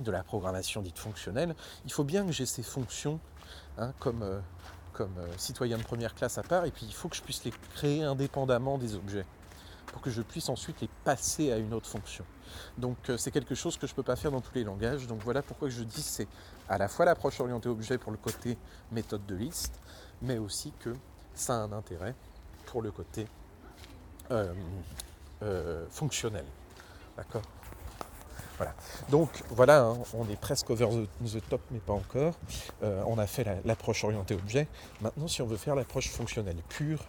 de la programmation dite fonctionnelle, il faut bien que j'ai ces fonctions hein, comme, euh, comme euh, citoyen de première classe à part, et puis il faut que je puisse les créer indépendamment des objets pour que je puisse ensuite les passer à une autre fonction. Donc euh, c'est quelque chose que je ne peux pas faire dans tous les langages. Donc voilà pourquoi je dis c'est à la fois l'approche orientée objet pour le côté méthode de liste, mais aussi que ça a un intérêt le côté euh, euh, fonctionnel. D'accord? Voilà. Donc voilà, hein, on est presque over the, top, mais pas encore. on a fait l'approche orientée objet. Maintenant, si on veut faire l'approche fonctionnelle pure,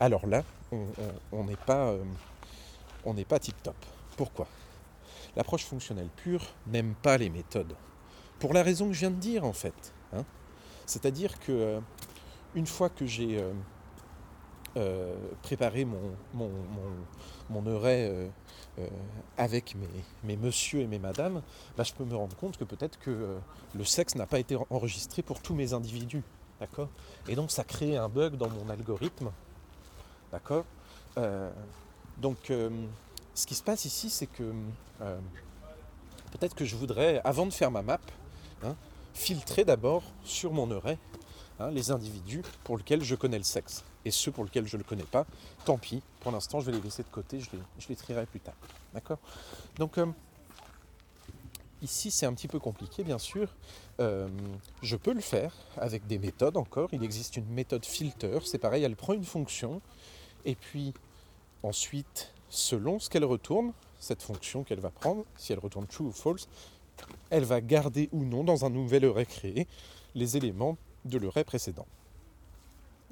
alors là, on n'est pas, on n'est pas tip top. Pourquoi? L'approche fonctionnelle pure n'aime pas les méthodes. Pour la raison que je viens de dire en fait. Hein. C'est-à-dire que euh, une fois que j'ai euh, euh, préparé mon, mon, mon, avec mes, mes monsieur et mes madames, bah, je peux me rendre compte que peut-être que le sexe n'a pas été enregistré pour tous mes individus. D'accord? Et donc ça crée un bug dans mon algorithme. D'accord? Donc ce qui se passe ici, c'est que euh, peut-être que je voudrais, avant de faire ma map, hein, filtrer d'abord sur mon array hein, les individus pour lesquels je connais le sexe. Et ceux pour lesquels je ne le connais pas, tant pis, pour l'instant je vais les laisser de côté, je les, trierai plus tard. D'accord? Donc euh, ici c'est un petit peu compliqué bien sûr. Euh, je peux le faire avec des méthodes encore. Il existe une méthode filter, c'est pareil, elle prend une fonction et puis ensuite selon ce qu'elle retourne, cette fonction qu'elle va prendre, si elle retourne true ou false, elle va garder ou non dans un nouvel array créé les éléments de l'array précédent.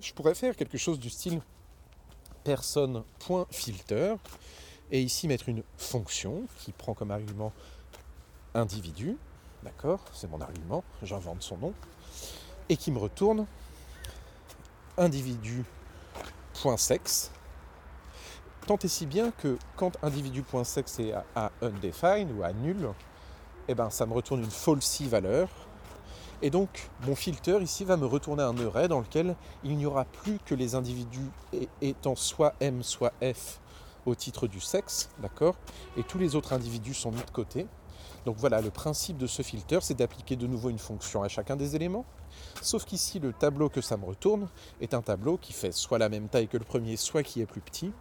Je pourrais faire quelque chose du style personne.filter et ici mettre une fonction qui prend comme argument individu, d'accord, c'est mon argument, j'invente son nom, et qui me retourne individu.sexe Tant et si bien que quand individu.sex est à, undefined ou à nul, eh ben, ça me retourne une falsy valeur. Et donc mon filter ici va me retourner un array dans lequel il n'y aura plus que les individus étant soit M soit F au titre du sexe, d'accord? Et tous les autres individus sont mis de côté. Donc voilà, le principe de ce filter, c'est d'appliquer de nouveau une fonction à chacun des éléments. Sauf qu'ici, le tableau que ça me retourne est un tableau qui fait soit la même taille que le premier, soit qui est plus petit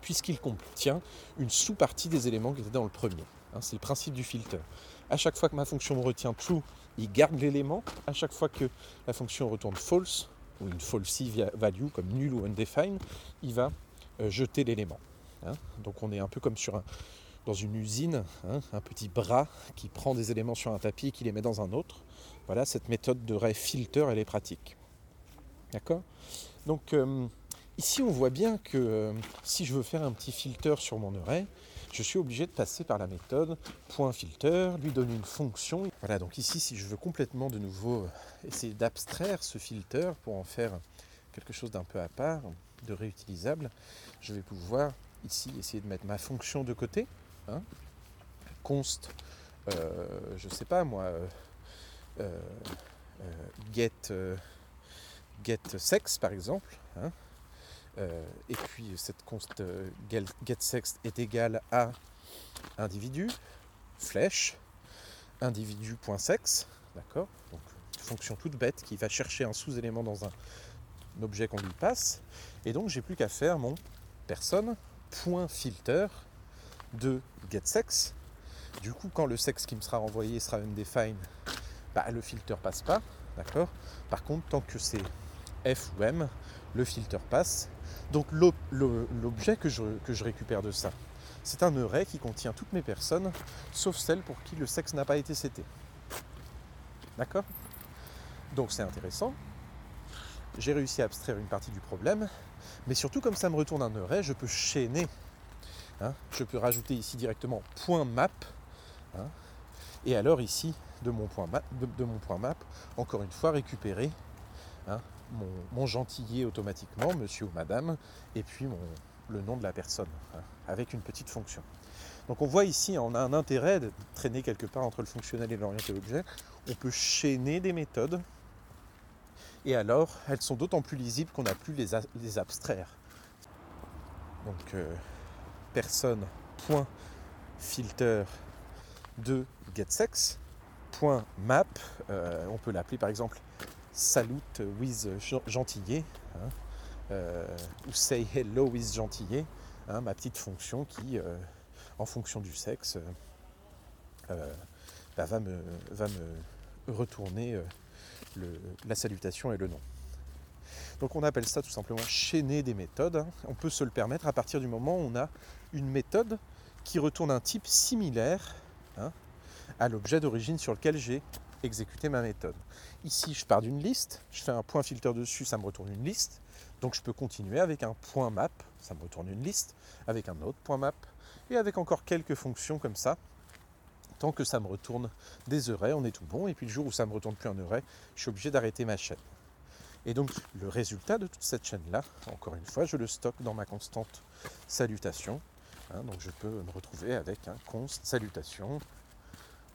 puisqu'il contient une sous-partie des éléments qui étaient dans le premier. Hein, c'est le principe du filter. À chaque fois que ma fonction retient true, il garde l'élément. À chaque fois que la fonction retourne false, ou une falsy value comme nul ou undefined, il va euh, jeter l'élément. Hein. Donc on est un peu comme dans une usine, hein, un petit bras qui prend des éléments sur un tapis et qui les met dans un autre. Voilà, cette méthode de ray filter, elle est pratique. D'accord? Donc euh, ici, on voit bien que euh, si je veux faire un petit filter sur mon array, je suis obligé de passer par la méthode point filter, lui donner une fonction. Voilà, donc ici, si je veux complètement de nouveau euh, essayer d'abstraire ce filter pour en faire quelque chose d'un peu à part, de réutilisable, je vais pouvoir ici essayer de mettre ma fonction de côté. Hein, const, je sais pas moi, get get sex par exemple. Hein. Euh, et puis cette const euh, get sex est égale à individu, flèche, individu.sex, d'accord? Donc une fonction toute bête qui va chercher un sous-élément dans un, objet qu'on lui passe. Et donc j'ai plus qu'à faire mon personne point filter de getSex. Du coup, quand le sexe qui me sera renvoyé sera undefined, bah, le filter passe pas. D'accord? Par contre, tant que c'est F ou M, le filtre passe. Donc l'objet que je, récupère de ça, c'est un array qui contient toutes mes personnes, sauf celles pour qui le sexe n'a pas été cité. D'accord? Donc c'est intéressant. J'ai réussi à abstraire une partie du problème, mais surtout comme ça me retourne un array, je peux chaîner. Hein. je peux rajouter ici directement point .map. Hein. et alors ici, de mon, point map, de, mon point map, encore une fois, récupérer hein, mon, gentillet automatiquement, monsieur ou madame, et puis mon, le nom de la personne, hein, avec une petite fonction. Donc on voit ici, on a un intérêt de traîner quelque part entre le fonctionnel et l'orienté objet. On peut chaîner des méthodes, et alors elles sont d'autant plus lisibles qu'on n'a plus les, abstraire. Donc euh, personne point filter de getSex euh, on peut l'appeler par exemple salute with gentillet, hein, euh, ou say hello with gentillet, hein, ma petite fonction qui, euh, en fonction du sexe, euh, bah, va, me, retourner la salutation et le nom. Donc on appelle ça tout simplement chaîner des méthodes. Hein. On peut se le permettre à partir du moment où on a une méthode qui retourne un type similaire à l'objet d'origine sur lequel j'ai exécuter ma méthode. Ici, je pars d'une liste, je fais un point filter dessus, ça me retourne une liste. Donc je peux continuer avec un point map, ça me retourne une liste, avec un autre point map, et avec encore quelques fonctions comme ça. Tant que ça me retourne des arrays, on est tout bon. Et puis le jour où ça me retourne plus un array, je suis obligé d'arrêter ma chaîne. Et donc le résultat de toute cette chaîne-là, encore une fois, je le stocke dans ma constante salutation. Hein, donc je peux me retrouver avec un const salutation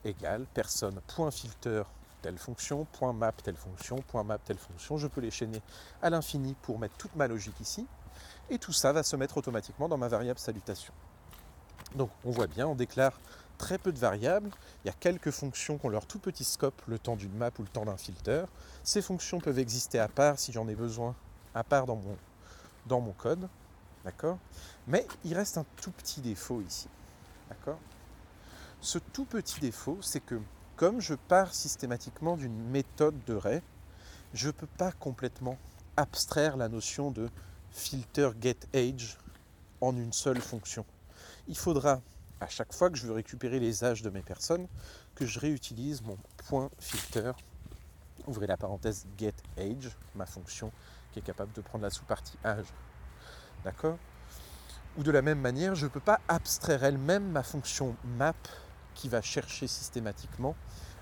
égale personne point filter telle fonction, point map telle fonction, point map telle fonction. Je peux les chaîner à l'infini pour mettre toute ma logique ici. Et tout ça va se mettre automatiquement dans ma variable salutation. Donc on voit bien, on déclare très peu de variables. Il y a quelques fonctions qui ont leur tout petit scope, le temps d'une map ou le temps d'un filter. Ces fonctions peuvent exister à part si j'en ai besoin, à part dans mon, dans mon code. D'accord? Mais il reste un tout petit défaut ici. D'accord? Ce tout petit défaut, c'est que comme je pars systématiquement d'une méthode de ray, je ne peux pas complètement abstraire la notion de filter get age en une seule fonction. Il faudra, à chaque fois que je veux récupérer les âges de mes personnes, que je réutilise mon point filter, ouvrez la parenthèse get age, ma fonction qui est capable de prendre la sous-partie âge. D'accord? Ou de la même manière, je ne peux pas abstraire elle-même ma fonction map qui va chercher systématiquement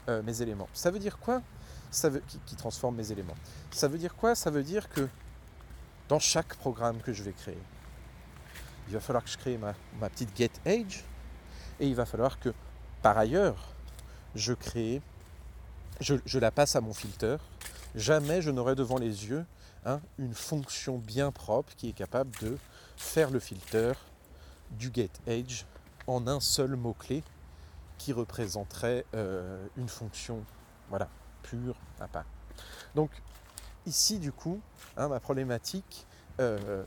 euh, mes éléments. Ça veut dire quoi? Ça veut, qui, transforme mes éléments. Ça veut dire quoi? Ça veut dire que dans chaque programme que je vais créer, il va falloir que je crée ma, petite get age et il va falloir que par ailleurs je crée, je, la passe à mon filter. Jamais je n'aurai devant les yeux hein, une fonction bien propre qui est capable de faire le filter du get age en un seul mot-clé qui représenterait euh, une fonction voilà, pure à part. Donc ici du coup, hein, ma problématique, euh,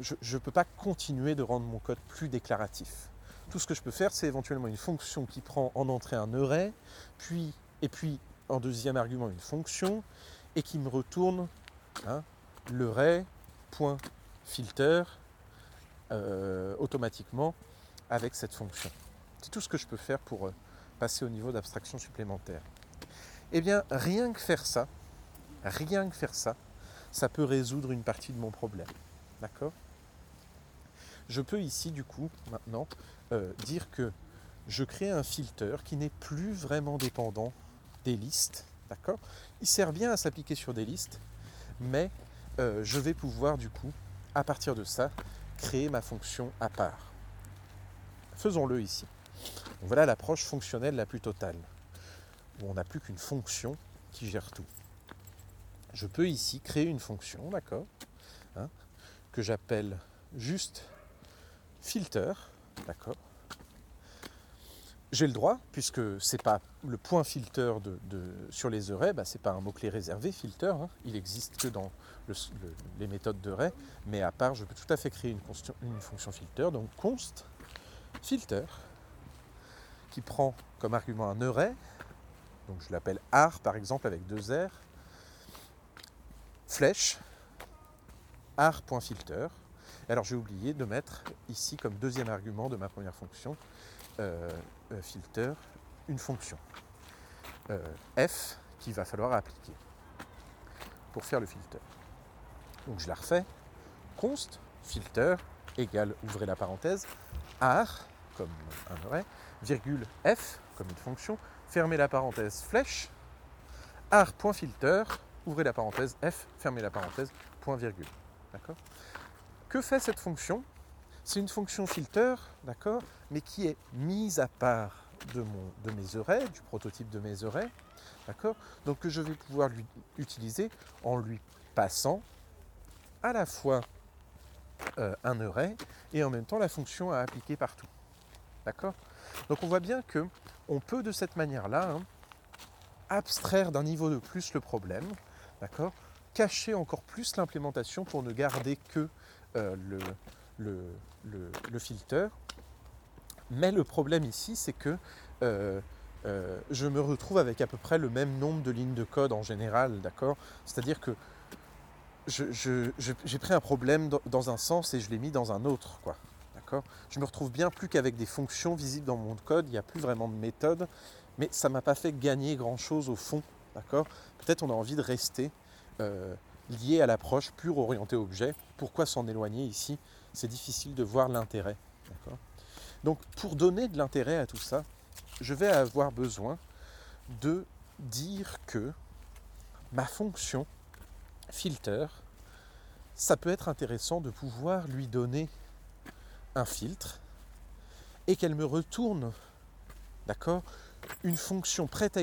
je ne peux pas continuer de rendre mon code plus déclaratif. Tout ce que je peux faire, c'est éventuellement une fonction qui prend en entrée un array, puis, et puis en deuxième argument une fonction, et qui me retourne hein, l'array filter euh, automatiquement avec cette fonction. C'est tout ce que je peux faire pour euh, passer au niveau d'abstraction supplémentaire. Eh bien, rien que faire ça, rien que faire ça, ça peut résoudre une partie de mon problème. D'accord? Je peux ici, du coup, maintenant, euh, dire que je crée un filter qui n'est plus vraiment dépendant des listes. D'accord? Il sert bien à s'appliquer sur des listes, mais euh, je vais pouvoir, du coup, à partir de ça, créer ma fonction à part. Faisons-le ici. Voilà l'approche fonctionnelle la plus totale, où on n'a plus qu'une fonction qui gère tout. Je peux ici créer une fonction, d'accord, hein, que j'appelle juste filter, d'accord. J'ai le droit, puisque c'est pas le point filter sur les arrays, bah, c'est pas un mot-clé réservé, filter, hein. il existe que dans les méthodes de mais à part, je peux tout à fait créer une fonction filter, donc const filter, qui prend comme argument un array, donc je l'appelle ar par exemple avec deux r, flèche, ar.filter. Alors j'ai oublié de mettre ici comme deuxième argument de ma première fonction, euh, euh, filter, une fonction euh, f qu'il va falloir appliquer pour faire le filter. Donc je la refais, const filter égale, ouvrez la parenthèse, ar comme un array, virgule f comme une fonction, fermez la parenthèse flèche, ar.filter ouvrez la parenthèse, f, fermez la parenthèse, point virgule. D'accord? Que fait cette fonction? C'est une fonction filter, d'accord, mais qui est mise à part de, mon, de mes arrays, du prototype de mes arrays, d'accord? Donc que je vais pouvoir lui utiliser en lui passant à la fois euh, un array et en même temps la fonction à appliquer partout. D'accord? Donc on voit bien que on peut de cette manière-là hein, abstraire d'un niveau de plus le problème, D'accord Cacher encore plus l'implémentation pour ne garder que euh, le, le. Mais le problème ici, c'est que euh, euh, je me retrouve avec à peu près le même nombre de lignes de code en général, d'accord C'est-à-dire que j'ai pris un problème dans, un sens et je l'ai mis dans un autre. D'accord? Je me retrouve bien plus qu'avec des fonctions visibles dans mon code, il n'y a plus vraiment de méthode, mais ça ne m'a pas fait gagner grand-chose au fond D'accord? Peut-être on a envie de rester euh, lié à l'approche pure orientée objet. Pourquoi s'en éloigner ici? C'est difficile de voir l'intérêt. Donc pour donner de l'intérêt à tout ça, je vais avoir besoin de dire que ma fonction filter, ça peut être intéressant de pouvoir lui donner un filtre et qu'elle me retourne, d'accord, une fonction prête à,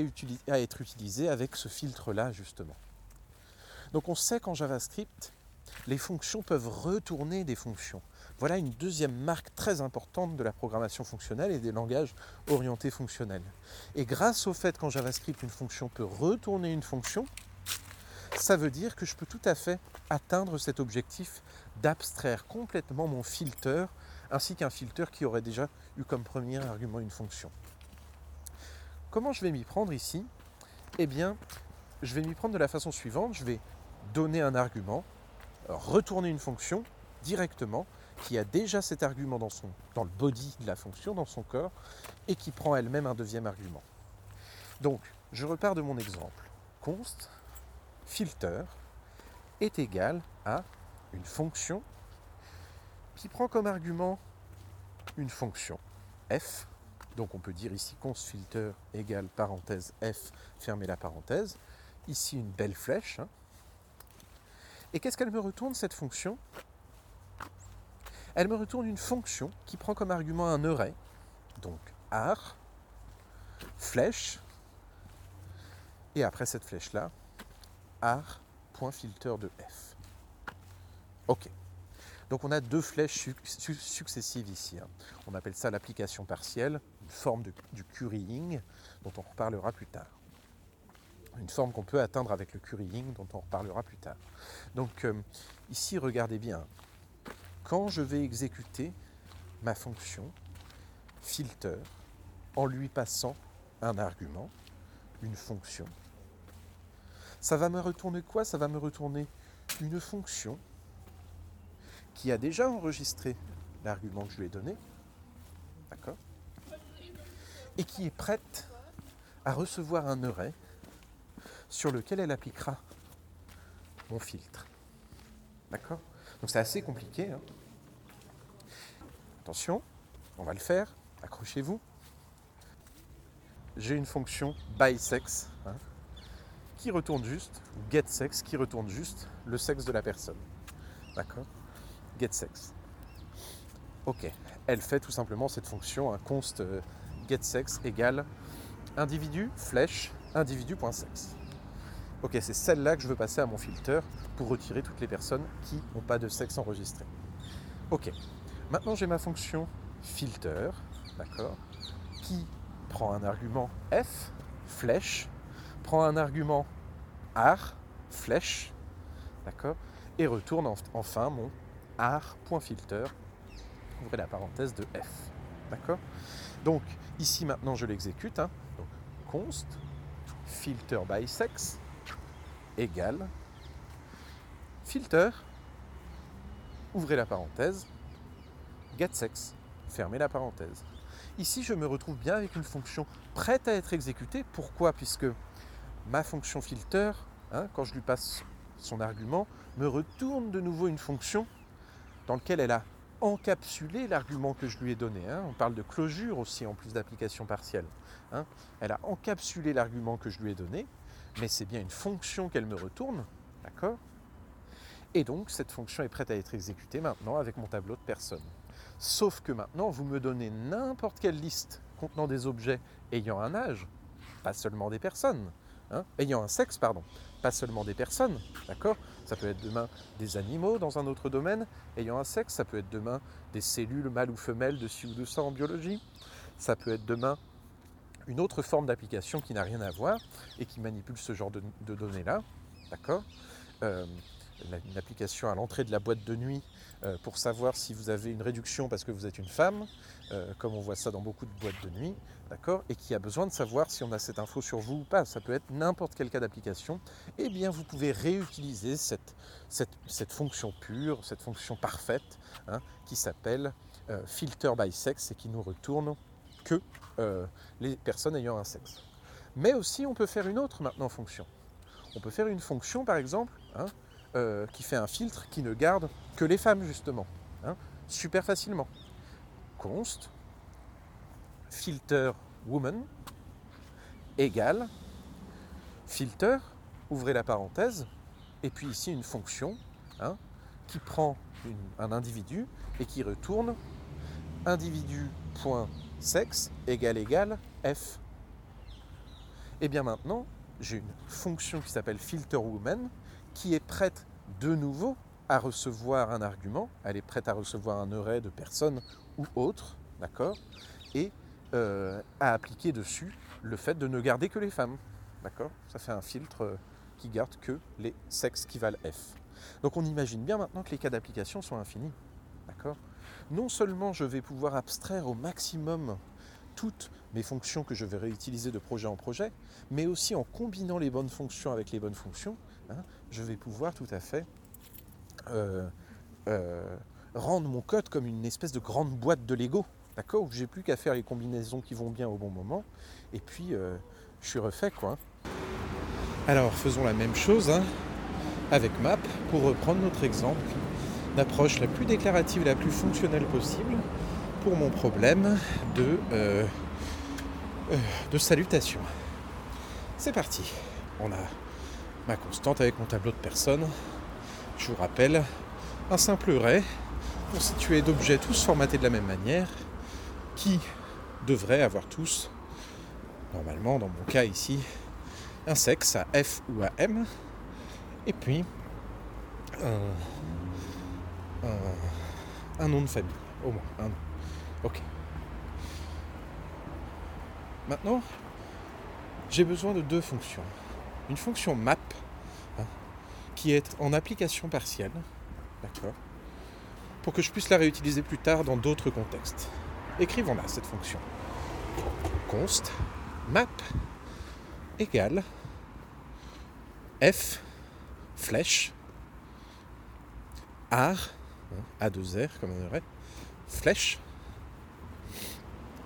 à être utilisée avec ce filtre-là, justement. Donc on sait qu'en JavaScript, les fonctions peuvent retourner des fonctions. Voilà une deuxième marque très importante de la programmation fonctionnelle et des langages orientés fonctionnels. Et grâce au fait qu'en JavaScript, une fonction peut retourner une fonction, ça veut dire que je peux tout à fait atteindre cet objectif d'abstraire complètement mon filter, ainsi qu'un filter qui aurait déjà eu comme premier argument une fonction. Comment je vais m'y prendre ici? Eh bien, je vais m'y prendre de la façon suivante. Je vais donner un argument, retourner une fonction directement qui a déjà cet argument dans, dans le body de la fonction, dans son corps, et qui prend elle-même un deuxième argument. Donc, je repars de mon exemple. const filter est égal à une fonction qui prend comme argument une fonction f donc on peut dire ici const filter égale parenthèse f, fermer la parenthèse. Ici une belle flèche. Hein. Et qu'est-ce qu'elle me retourne cette fonction? Elle me retourne une fonction qui prend comme argument un array, donc ar, flèche, et après cette flèche-là, ar.filter de f. Ok. Donc on a deux flèches successives ici. Hein. On appelle ça l'application partielle, une forme du currying dont on reparlera plus tard. Une forme qu'on peut atteindre avec le currying dont on reparlera plus tard. Donc euh, ici, regardez bien. Quand je vais exécuter ma fonction filter en lui passant un argument, une fonction, ça va me retourner quoi? Ça va me retourner une fonction qui a déjà enregistré l'argument que je lui ai donné. D'accord et qui est prête à recevoir un array sur lequel elle appliquera mon filtre. D'accord Donc c'est assez compliqué. Hein. Attention, on va le faire. Accrochez-vous. J'ai une fonction bySex hein, qui retourne juste, ou getSex qui retourne juste le sexe de la personne. D'accord GetSex. Ok, elle fait tout simplement cette fonction, un const euh, getSex égale individu flèche individu.sex. Ok, c'est celle-là que je veux passer à mon filter pour retirer toutes les personnes qui n'ont pas de sexe enregistré. Ok, maintenant j'ai ma fonction filter, d'accord, qui prend un argument f, flèche, prend un argument ar, flèche, d'accord, et retourne enfin mon ar.filter, ouvrez la parenthèse de f, d'accord? Donc ici maintenant je l'exécute, hein, const filter by sex égale filter, ouvrez la parenthèse, getSex, fermez la parenthèse. Ici, je me retrouve bien avec une fonction prête à être exécutée. Pourquoi? Puisque ma fonction filter, hein, quand je lui passe son argument, me retourne de nouveau une fonction dans laquelle elle a encapsulé l'argument que je lui ai donné. Hein. On parle de closure aussi en plus d'application partielle. Hein. Elle a encapsulé l'argument que je lui ai donné mais c'est bien une fonction qu'elle me retourne, d'accord? Et donc cette fonction est prête à être exécutée maintenant avec mon tableau de personnes. Sauf que maintenant, vous me donnez n'importe quelle liste contenant des objets ayant un âge, pas seulement des personnes, hein, ayant un sexe, pardon, pas seulement des personnes, d'accord? Ça peut être demain des animaux dans un autre domaine. Ayant un sexe, ça peut être demain des cellules mâles ou femelles de ci ou de ça en biologie, ça peut être demain une autre forme d'application qui n'a rien à voir et qui manipule ce genre de, données-là. D'accord? Euh, Une application à l'entrée de la boîte de nuit euh, pour savoir si vous avez une réduction parce que vous êtes une femme, euh, comme on voit ça dans beaucoup de boîtes de nuit, d'accord Et qui a besoin de savoir si on a cette info sur vous ou pas. Ça peut être n'importe quel cas d'application. Eh bien, vous pouvez réutiliser cette, fonction pure, cette fonction parfaite, hein, qui s'appelle filter by sex et qui nous retourne que euh, les personnes ayant un sexe. Mais aussi, on peut faire une autre maintenant fonction. On peut faire une fonction, par exemple, hein, euh, qui fait un filtre qui ne garde que les femmes, justement, hein, super facilement. Const filter woman égale filter, ouvrez la parenthèse, et puis ici une fonction hein, qui prend un individu et qui retourne individu sexe égale égale f. Et bien maintenant, j'ai une fonction qui s'appelle filterWoman qui est prête de nouveau à recevoir un argument, elle est prête à recevoir un array de personnes ou autres, d'accord, et euh, à appliquer dessus le fait de ne garder que les femmes, d'accord Ça fait un filtre euh, qui garde que les sexes qui valent f. Donc on imagine bien maintenant que les cas d'application sont infinis, d'accord non seulement je vais pouvoir abstraire au maximum toutes mes fonctions que je vais réutiliser de projet en projet, mais aussi en combinant les bonnes fonctions avec les bonnes fonctions, hein, je vais pouvoir tout à fait euh, euh, rendre mon code comme une espèce de grande boîte de Lego, d'accord j'ai plus qu'à faire les combinaisons qui vont bien au bon moment, et puis euh, je suis refait quoi. Alors faisons la même chose hein, avec Map pour reprendre notre exemple l'approche la plus déclarative et la plus fonctionnelle possible pour mon problème de, de salutation. C'est parti. On a ma constante avec mon tableau de personnes. Je vous rappelle, un simple array constitué d'objets tous formatés de la même manière qui devraient avoir tous, normalement dans mon cas ici, un sexe à F ou à M, et puis un, un, nom de famille, au moins un nom. Ok. Maintenant, j'ai besoin de deux fonctions. Une fonction map, hein, qui est en application partielle, d'accord, pour que je puisse la réutiliser plus tard dans d'autres contextes. Écrivons-la, cette fonction. const map égale f flèche ar A2R, comme on dirait, flèche,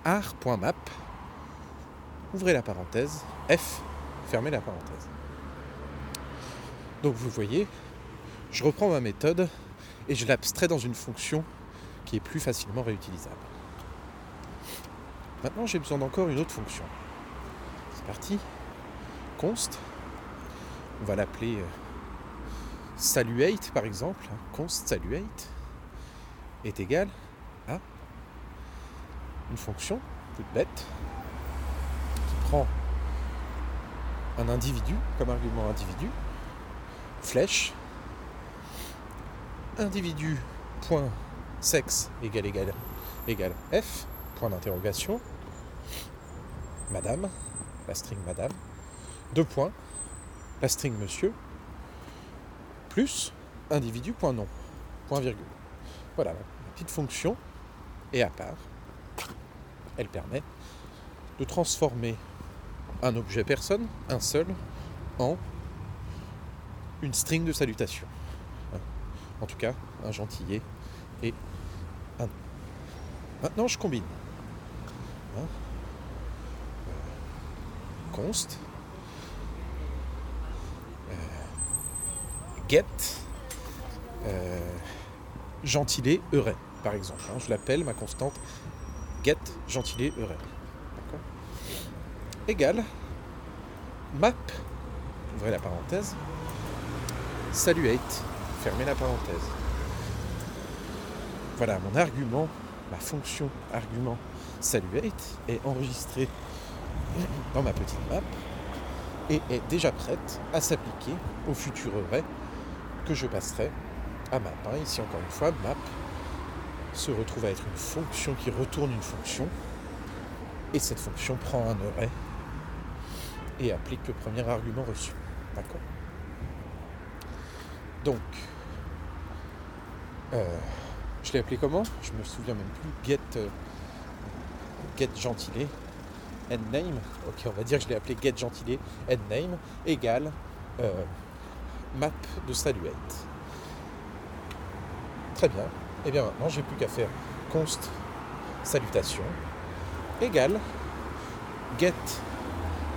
art.map, ouvrez la parenthèse, F, fermez la parenthèse. Donc vous voyez, je reprends ma méthode et je l'abstrais dans une fonction qui est plus facilement réutilisable. Maintenant, j'ai besoin d'encore une autre fonction. C'est parti. Const. On va l'appeler euh, saluate par exemple. Const saluate est égal à une fonction toute bête qui prend un individu comme argument individu, flèche, individu point sexe égale f, point d'interrogation, madame, la string madame, deux points, la string monsieur, plus individu point point virgule. Voilà, la petite fonction est à part. Elle permet de transformer un objet personne, un seul, en une string de salutation. En tout cas, un gentillet et un. Maintenant, je combine. Hein? Const euh, get euh, gentilé par exemple. Hein. je l'appelle ma constante get gentilé euret. Égal map, ouvrez la parenthèse, saluate, fermez la parenthèse. Voilà, mon argument, ma fonction argument saluate est enregistrée dans ma petite map et est déjà prête à s'appliquer au futur array que je passerai à map. Ici encore une fois, map se retrouve à être une fonction qui retourne une fonction et cette fonction prend un array et applique le premier argument reçu. D'accord? Donc, euh, je l'ai appelé comment? Je me souviens même plus. Get, euh, get gentilé endname, ok on va dire que je l'ai appelé get gentilé endname, égale euh, map de saluate. Très bien. Et eh bien maintenant j'ai plus qu'à faire const salutation égale get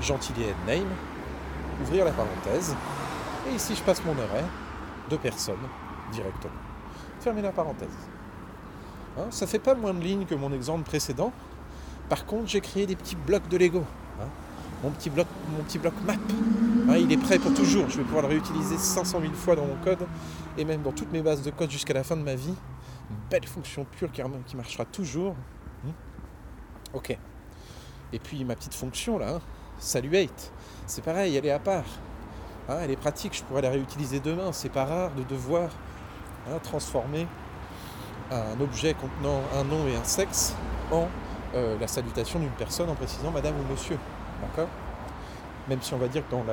gentilé endname, ouvrir la parenthèse, et ici je passe mon arrêt de personne directement. Fermer la parenthèse. Hein, ça fait pas moins de lignes que mon exemple précédent, par contre, j'ai créé des petits blocs de Lego. Hein. Mon, petit bloc, map, hein, il est prêt pour toujours. Je vais pouvoir le réutiliser 500 000 fois dans mon code et même dans toutes mes bases de code jusqu'à la fin de ma vie. Une belle fonction pure qui, marchera toujours. Ok. Et puis ma petite fonction là, saluate, c'est pareil, elle est à part. Elle est pratique, je pourrais la réutiliser demain. C'est pas rare de devoir transformer un objet contenant un nom et un sexe en euh, la salutation d'une personne en précisant madame ou monsieur. D'accord? Même si on va dire que dans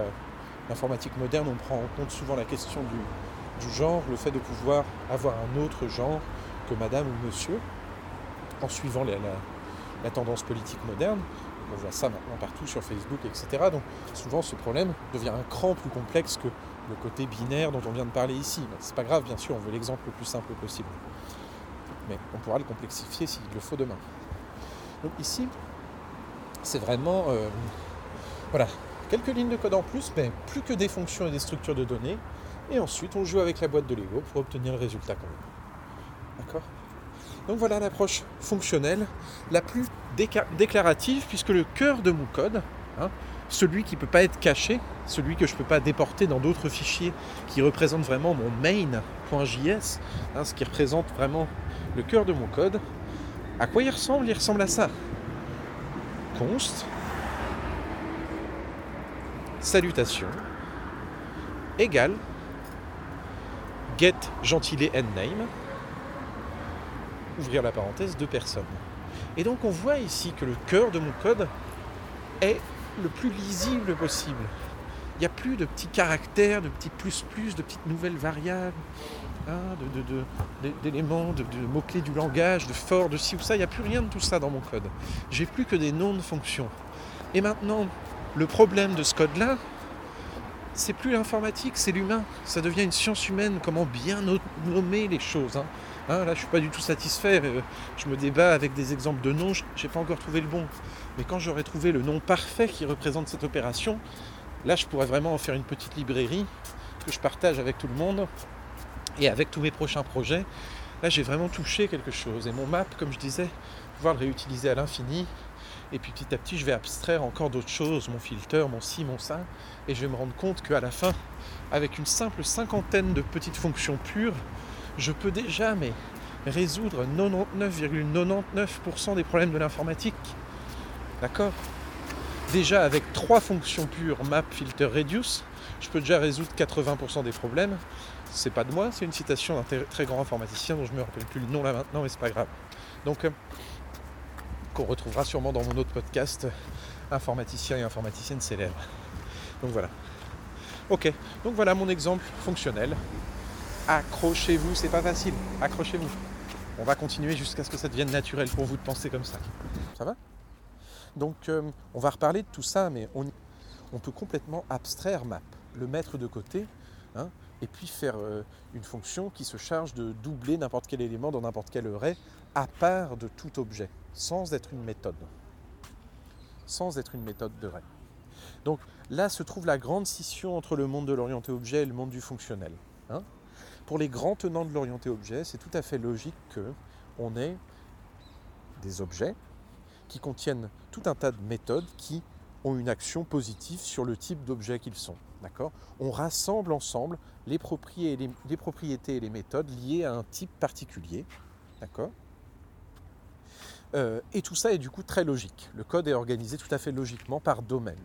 l'informatique moderne, on prend en compte souvent la question du, genre, le fait de pouvoir avoir un autre genre que madame ou monsieur, en suivant la, tendance politique moderne. On voit ça maintenant partout sur Facebook, etc. Donc souvent ce problème devient un cran plus complexe que le côté binaire dont on vient de parler ici. C'est pas grave, bien sûr, on veut l'exemple le plus simple possible. Mais on pourra le complexifier s'il le faut demain. Donc ici, c'est vraiment euh, voilà, quelques lignes de code en plus, mais plus que des fonctions et des structures de données. Et ensuite, on joue avec la boîte de Lego pour obtenir le résultat quand même. D'accord? Donc voilà l'approche fonctionnelle la plus déclarative, puisque le cœur de mon code, hein, celui qui ne peut pas être caché, celui que je ne peux pas déporter dans d'autres fichiers, qui représente vraiment mon main.js, hein, ce qui représente vraiment le cœur de mon code, à quoi il ressemble? Il ressemble à ça. Const, salutation, égale, get gentilé endname, ouvrir la parenthèse, deux personnes. Et donc on voit ici que le cœur de mon code est le plus lisible possible. Il n'y a plus de petits caractères, de petits plus plus, de petites nouvelles variables. Hein, d'éléments, de, mots-clés du langage, de fort, de ci ou ça. Il n'y a plus rien de tout ça dans mon code. J'ai plus que des noms de fonctions. Et maintenant, le problème de ce code-là, c'est plus l'informatique, c'est l'humain. Ça devient une science humaine, comment bien nommer les choses. Hein. Hein, là, je ne suis pas du tout satisfait. Euh, je me débat avec des exemples de noms, je n'ai pas encore trouvé le bon. Mais quand j'aurai trouvé le nom parfait qui représente cette opération, là, je pourrais vraiment en faire une petite librairie que je partage avec tout le monde et avec tous mes prochains projets. Là, j'ai vraiment touché quelque chose. Et mon map, comme je disais, pouvoir le réutiliser à l'infini. Et puis petit à petit, je vais abstraire encore d'autres choses, mon filter, mon ci, mon ça. Et je vais me rendre compte qu'à la fin, avec une simple cinquantaine de petites fonctions pures, je peux déjà mais, résoudre 99,99% des problèmes de l'informatique. D'accord? Déjà avec trois fonctions pures, map, filter, reduce, je peux déjà résoudre 80% des problèmes. C'est pas de moi, c'est une citation d'un très grand informaticien dont je ne me rappelle plus le nom là maintenant, mais c'est pas grave. Donc, euh, qu'on retrouvera sûrement dans mon autre podcast, informaticien et informaticienne célèbre. Donc voilà. Ok, donc voilà mon exemple fonctionnel. Accrochez-vous, c'est pas facile. Accrochez-vous. On va continuer jusqu'à ce que ça devienne naturel pour vous de penser comme ça. Ça va? Donc euh, on va reparler de tout ça, mais on, peut complètement abstraire map, le mettre de côté, hein, et puis faire euh, une fonction qui se charge de doubler n'importe quel élément dans n'importe quel array à part de tout objet, sans être une méthode. Sans être une méthode de ray. Donc là se trouve la grande scission entre le monde de l'orienté objet et le monde du fonctionnel. Hein. Pour les grands tenants de l'orienté objet, c'est tout à fait logique qu'on ait des objets qui contiennent tout un tas de méthodes qui ont une action positive sur le type d'objet qu'ils sont. D'accord? On rassemble ensemble les propriétés, et les méthodes liées à un type particulier. D'accord? Euh, et tout ça est du coup très logique. Le code est organisé tout à fait logiquement par domaine.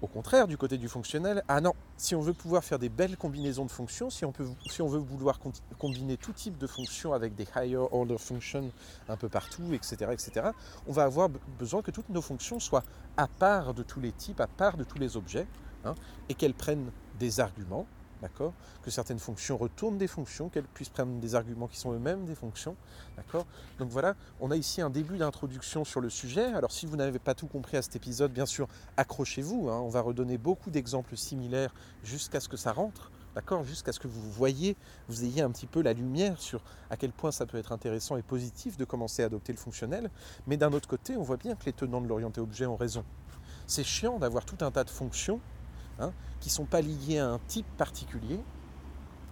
Au contraire, du côté du fonctionnel, ah non, si on veut pouvoir faire des belles combinaisons de fonctions, si on, peut, si on veut vouloir combiner tout type de fonctions avec des higher order functions un peu partout, etc., etc., on va avoir besoin que toutes nos fonctions soient à part de tous les types, à part de tous les objets, hein, et qu'elles prennent des arguments, d'accord? Que certaines fonctions retournent des fonctions, qu'elles puissent prendre des arguments qui sont eux-mêmes des fonctions, d'accord? Donc voilà, on a ici un début d'introduction sur le sujet. Alors si vous n'avez pas tout compris à cet épisode, bien sûr, accrochez-vous. Hein. on va redonner beaucoup d'exemples similaires jusqu'à ce que ça rentre, d'accord? Jusqu'à ce que vous voyez, vous ayez un petit peu la lumière sur à quel point ça peut être intéressant et positif de commencer à adopter le fonctionnel. Mais d'un autre côté, on voit bien que les tenants de l'orienté objet ont raison. C'est chiant d'avoir tout un tas de fonctions Hein, qui ne sont pas liées à un type particulier,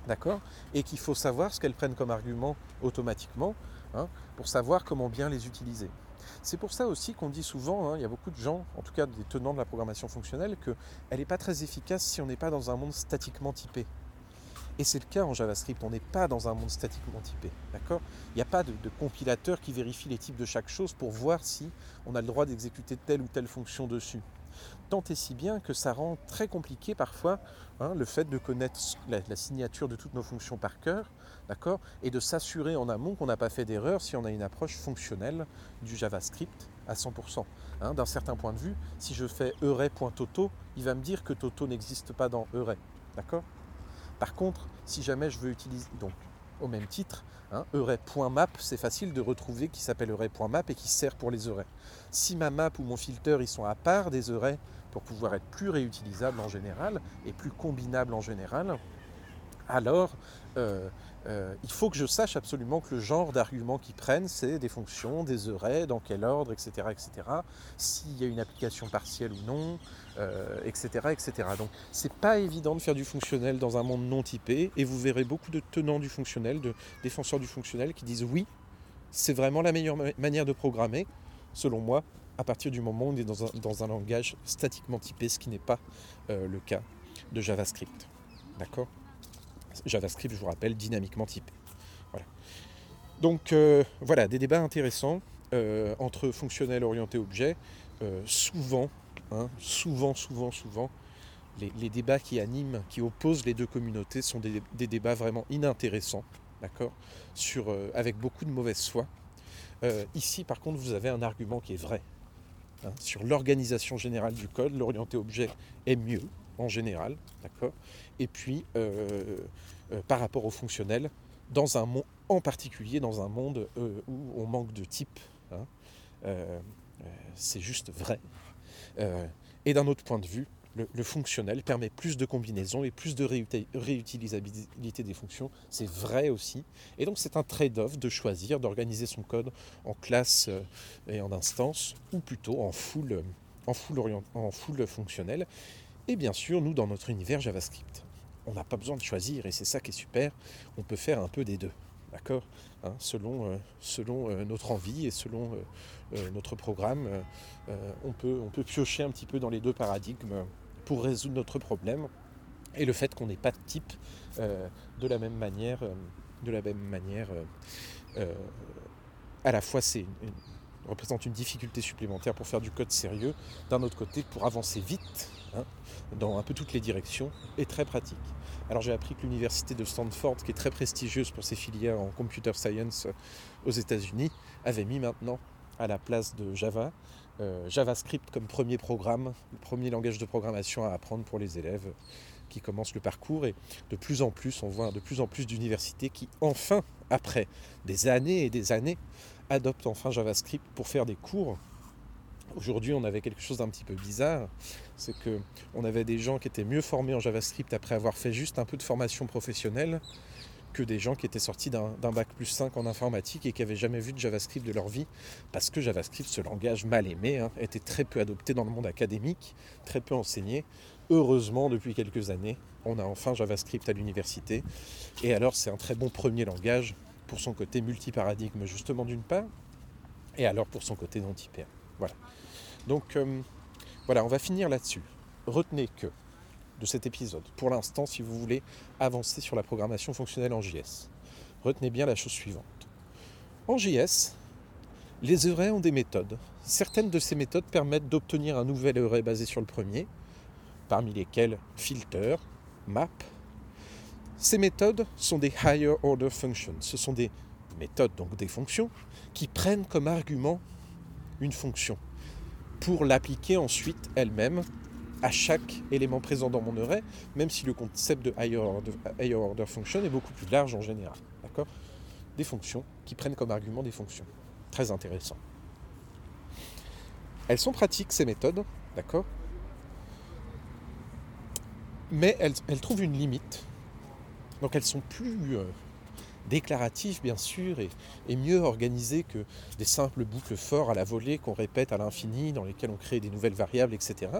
d'accord Et qu'il faut savoir ce qu'elles prennent comme argument automatiquement hein, pour savoir comment bien les utiliser. C'est pour ça aussi qu'on dit souvent, hein, il y a beaucoup de gens, en tout cas des tenants de la programmation fonctionnelle, qu'elle n'est pas très efficace si on n'est pas dans un monde statiquement typé. Et c'est le cas en JavaScript, on n'est pas dans un monde statiquement typé. D'accord? Il n'y a pas de, de, compilateur qui vérifie les types de chaque chose pour voir si on a le droit d'exécuter telle ou telle fonction dessus tant et si bien que ça rend très compliqué parfois hein, le fait de connaître la, signature de toutes nos fonctions par cœur, d'accord, et de s'assurer en amont qu'on n'a pas fait d'erreur si on a une approche fonctionnelle du JavaScript à 100%. Hein. D'un certain point de vue, si je fais euray.toto, il va me dire que Toto n'existe pas dans d'accord? Par contre, si jamais je veux utiliser donc au même titre, Hein, Euray.map, c'est facile de retrouver qui s'appelle Euray.map et qui sert pour les arrays. Si ma map ou mon filter ils sont à part des arrays pour pouvoir être plus réutilisables en général et plus combinables en général, alors euh, euh, il faut que je sache absolument que le genre d'arguments qu'ils prennent, c'est des fonctions, des arrays, dans quel ordre, etc. etc. S'il y a une application partielle ou non, etc. Euh, etc. Donc c'est pas évident de faire du fonctionnel dans un monde non typé, et vous verrez beaucoup de tenants du fonctionnel, de défenseurs du fonctionnel qui disent oui, c'est vraiment la meilleure manière de programmer, selon moi, à partir du moment où on est dans un, dans un langage statiquement typé, ce qui n'est pas le cas de JavaScript. D'accord? JavaScript, je vous rappelle, dynamiquement typé. Donc euh, voilà, des débats intéressants euh, entre fonctionnel orienté objet. Euh, souvent, hein, souvent, souvent, souvent, les, débats qui animent, qui opposent les deux communautés sont des, débats vraiment inintéressants, d'accord, avec beaucoup de mauvaise foi. ici, par contre, vous avez un argument qui est vrai. Hein, sur l'organisation générale du code, l'orienté objet est mieux, en général, d'accord Et puis, euh, euh, par rapport au fonctionnel, dans un monde, en particulier dans un monde euh, où on manque de type, hein, c'est juste vrai. et d'un autre point de vue, le, fonctionnel permet plus de combinaisons et plus de réutilisabilité des fonctions. C'est vrai aussi. Et donc c'est un trade-off de choisir d'organiser son code en classe euh, et en instance, ou plutôt en full, en full, en full fonctionnel. Et bien sûr, nous, dans notre univers JavaScript, on n'a pas besoin de choisir, et c'est ça qui est super, on peut faire un peu des deux. D'accord hein, Selon, euh, selon euh, notre envie et selon notre programme, on, peut, on peut piocher un petit peu dans les deux paradigmes pour résoudre notre problème. Et le fait qu'on n'ait pas de type euh, de la même manière, euh, de la même manière euh, à la fois c'est représente une difficulté supplémentaire pour faire du code sérieux, d'un autre côté pour avancer vite hein, dans un peu toutes les directions est très pratique. Alors j'ai appris que l'université de Stanford, qui est très prestigieuse pour ses filières en computer science aux États-Unis, avait mis maintenant à la place de Java euh, JavaScript comme premier programme, le premier langage de programmation à apprendre pour les élèves qui commencent le parcours. Et de plus en plus, on voit de plus en plus d'universités qui, enfin, après des années et des années, adoptent enfin JavaScript pour faire des cours. Aujourd'hui, on avait quelque chose d'un petit peu bizarre, c'est que on avait des gens qui étaient mieux formés en JavaScript après avoir fait juste un peu de formation professionnelle que des gens qui étaient sortis d'un bac plus 5 en informatique et qui n'avaient jamais vu de JavaScript de leur vie, parce que JavaScript, ce langage mal aimé, hein, était très peu adopté dans le monde académique, très peu enseigné. Heureusement, depuis quelques années, on a enfin JavaScript à l'université. Et alors, c'est un très bon premier langage pour son côté multiparadigme, justement, d'une part, et alors pour son côté non typé. Voilà. Donc, euh, voilà, on va finir là-dessus. Retenez que de cet épisode, pour l'instant, si vous voulez avancer sur la programmation fonctionnelle en JS. Retenez bien la chose suivante. En JS, les arrays ont des méthodes. Certaines de ces méthodes permettent d'obtenir un nouvel array basé sur le premier, parmi lesquels filter, map. Ces méthodes sont des higher order functions. Ce sont des méthodes, donc des fonctions, qui prennent comme argument une fonction pour l'appliquer ensuite elle-même à chaque élément présent dans mon array, même si le concept de higher order, function est beaucoup plus large en général. D'accord? Des fonctions qui prennent comme argument des fonctions. Très intéressant. Elles sont pratiques, ces méthodes, d'accord? Mais elles, elles, trouvent une limite. Donc elles sont plus euh, déclaratif bien sûr et, mieux organisé que des simples boucles forts à la volée qu'on répète à l'infini, dans lesquelles on crée des nouvelles variables, etc.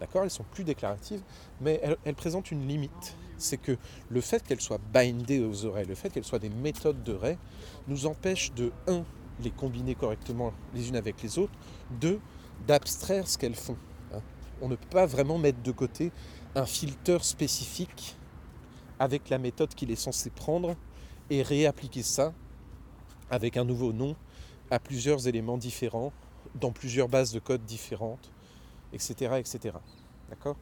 D'accord? Elles sont plus déclaratives, mais elles, présentent une limite. C'est que le fait qu'elles soient bindées aux oreilles, le fait qu'elles soient des méthodes de ray, nous empêche de, un, les combiner correctement les unes avec les autres, deux, d'abstraire ce qu'elles font. Hein. On ne peut pas vraiment mettre de côté un filtre spécifique avec la méthode qu'il est censé prendre et réappliquer ça avec un nouveau nom à plusieurs éléments différents, dans plusieurs bases de code différentes, etc. etc. D'accord?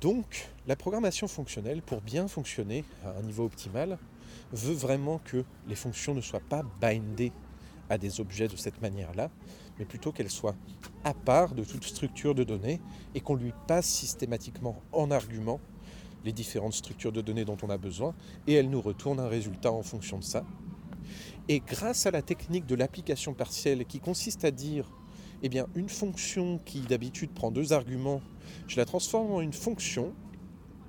Donc, la programmation fonctionnelle, pour bien fonctionner à un niveau optimal, veut vraiment que les fonctions ne soient pas bindées à des objets de cette manière-là, mais plutôt qu'elles soient à part de toute structure de données et qu'on lui passe systématiquement en argument les différentes structures de données dont on a besoin, et elle nous retourne un résultat en fonction de ça. Et grâce à la technique de l'application partielle qui consiste à dire, eh bien, une fonction qui d'habitude prend deux arguments, je la transforme en une fonction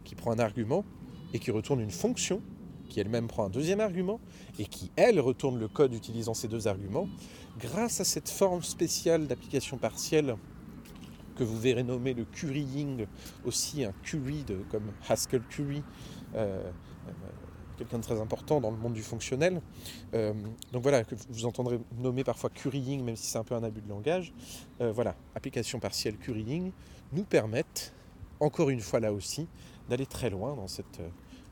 qui prend un argument et qui retourne une fonction qui elle-même prend un deuxième argument et qui, elle, retourne le code utilisant ces deux arguments, grâce à cette forme spéciale d'application partielle que vous verrez nommer le currying, aussi un curry comme Haskell Curry, euh, euh, quelqu'un de très important dans le monde du fonctionnel. Euh, donc voilà, que vous entendrez nommer parfois currying, même si c'est un peu un abus de langage. voilà, application partielle currying nous permettent, encore une fois là aussi, d'aller très loin dans cette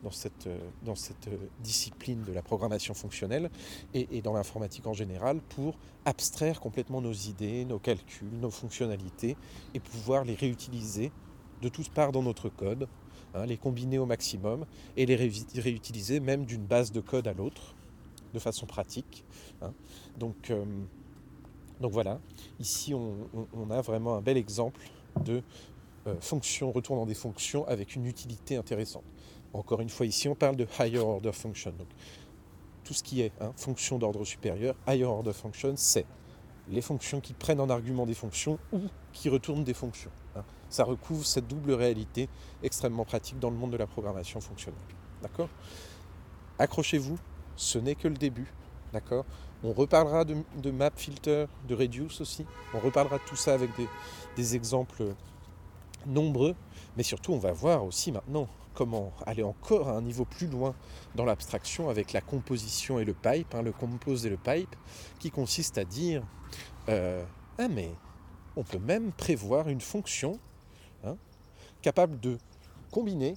dans cette, euh, dans cette euh, discipline de la programmation fonctionnelle et, dans l'informatique en général pour abstraire complètement nos idées, nos calculs, nos fonctionnalités et pouvoir les réutiliser de toutes parts dans notre code, hein, les combiner au maximum et les réutiliser même d'une base de code à l'autre de façon pratique. Hein. Donc, euh, donc voilà, ici on, a vraiment un bel exemple de fonctions retournant des fonctions avec une utilité intéressante. Encore une fois, ici, on parle de higher order function. Donc, tout ce qui est hein, fonction d'ordre supérieur, higher order function, c'est les fonctions qui prennent en argument des fonctions ou qui retournent des fonctions. Hein. ça recouvre cette double réalité extrêmement pratique dans le monde de la programmation fonctionnelle. D'accord? Accrochez-vous, ce n'est que le début. D'accord? On reparlera de, map filter, de reduce aussi. On reparlera de tout ça avec des, exemples nombreux. Mais surtout, on va voir aussi maintenant comment aller encore à un niveau plus loin dans l'abstraction avec la composition et le pipe, hein, le compose et le pipe, qui consiste à dire euh, Ah, mais on peut même prévoir une fonction hein, capable de combiner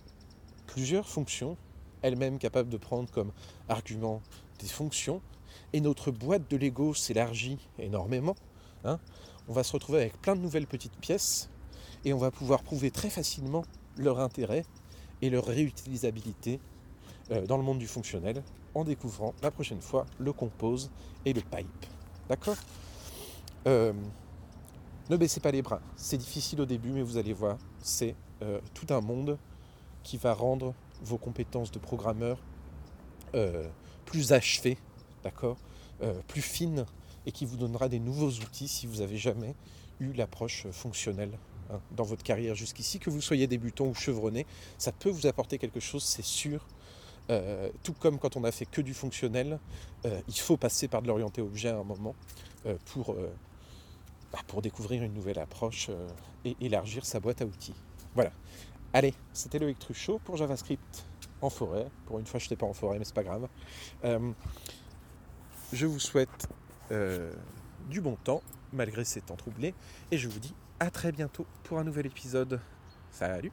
plusieurs fonctions, elle-même capable de prendre comme argument des fonctions, et notre boîte de Lego s'élargit énormément. Hein. on va se retrouver avec plein de nouvelles petites pièces, et on va pouvoir prouver très facilement leur intérêt et leur réutilisabilité euh, dans le monde du fonctionnel en découvrant la prochaine fois le compose et le pipe. D'accord? Euh, Ne baissez pas les bras. C'est difficile au début, mais vous allez voir, c'est euh, tout un monde qui va rendre vos compétences de programmeur plus achevées, d'accord? Plus fines et qui vous donnera des nouveaux outils si vous n'avez jamais eu l'approche fonctionnelle Hein, dans votre carrière jusqu'ici, que vous soyez débutant ou chevronné, ça peut vous apporter quelque chose, c'est sûr. Euh, tout comme quand on a fait que du fonctionnel, euh, il faut passer par de l'orienté objet à un moment euh, pour, bah, pour découvrir une nouvelle approche et élargir sa boîte à outils. Voilà. Allez, c'était Loïc Truchot pour JavaScript en forêt. Pour une fois, je n'étais pas en forêt, mais c'est pas grave. je vous souhaite du bon temps, malgré ces temps troublés, et je vous dis à très bientôt pour un nouvel épisode. Salut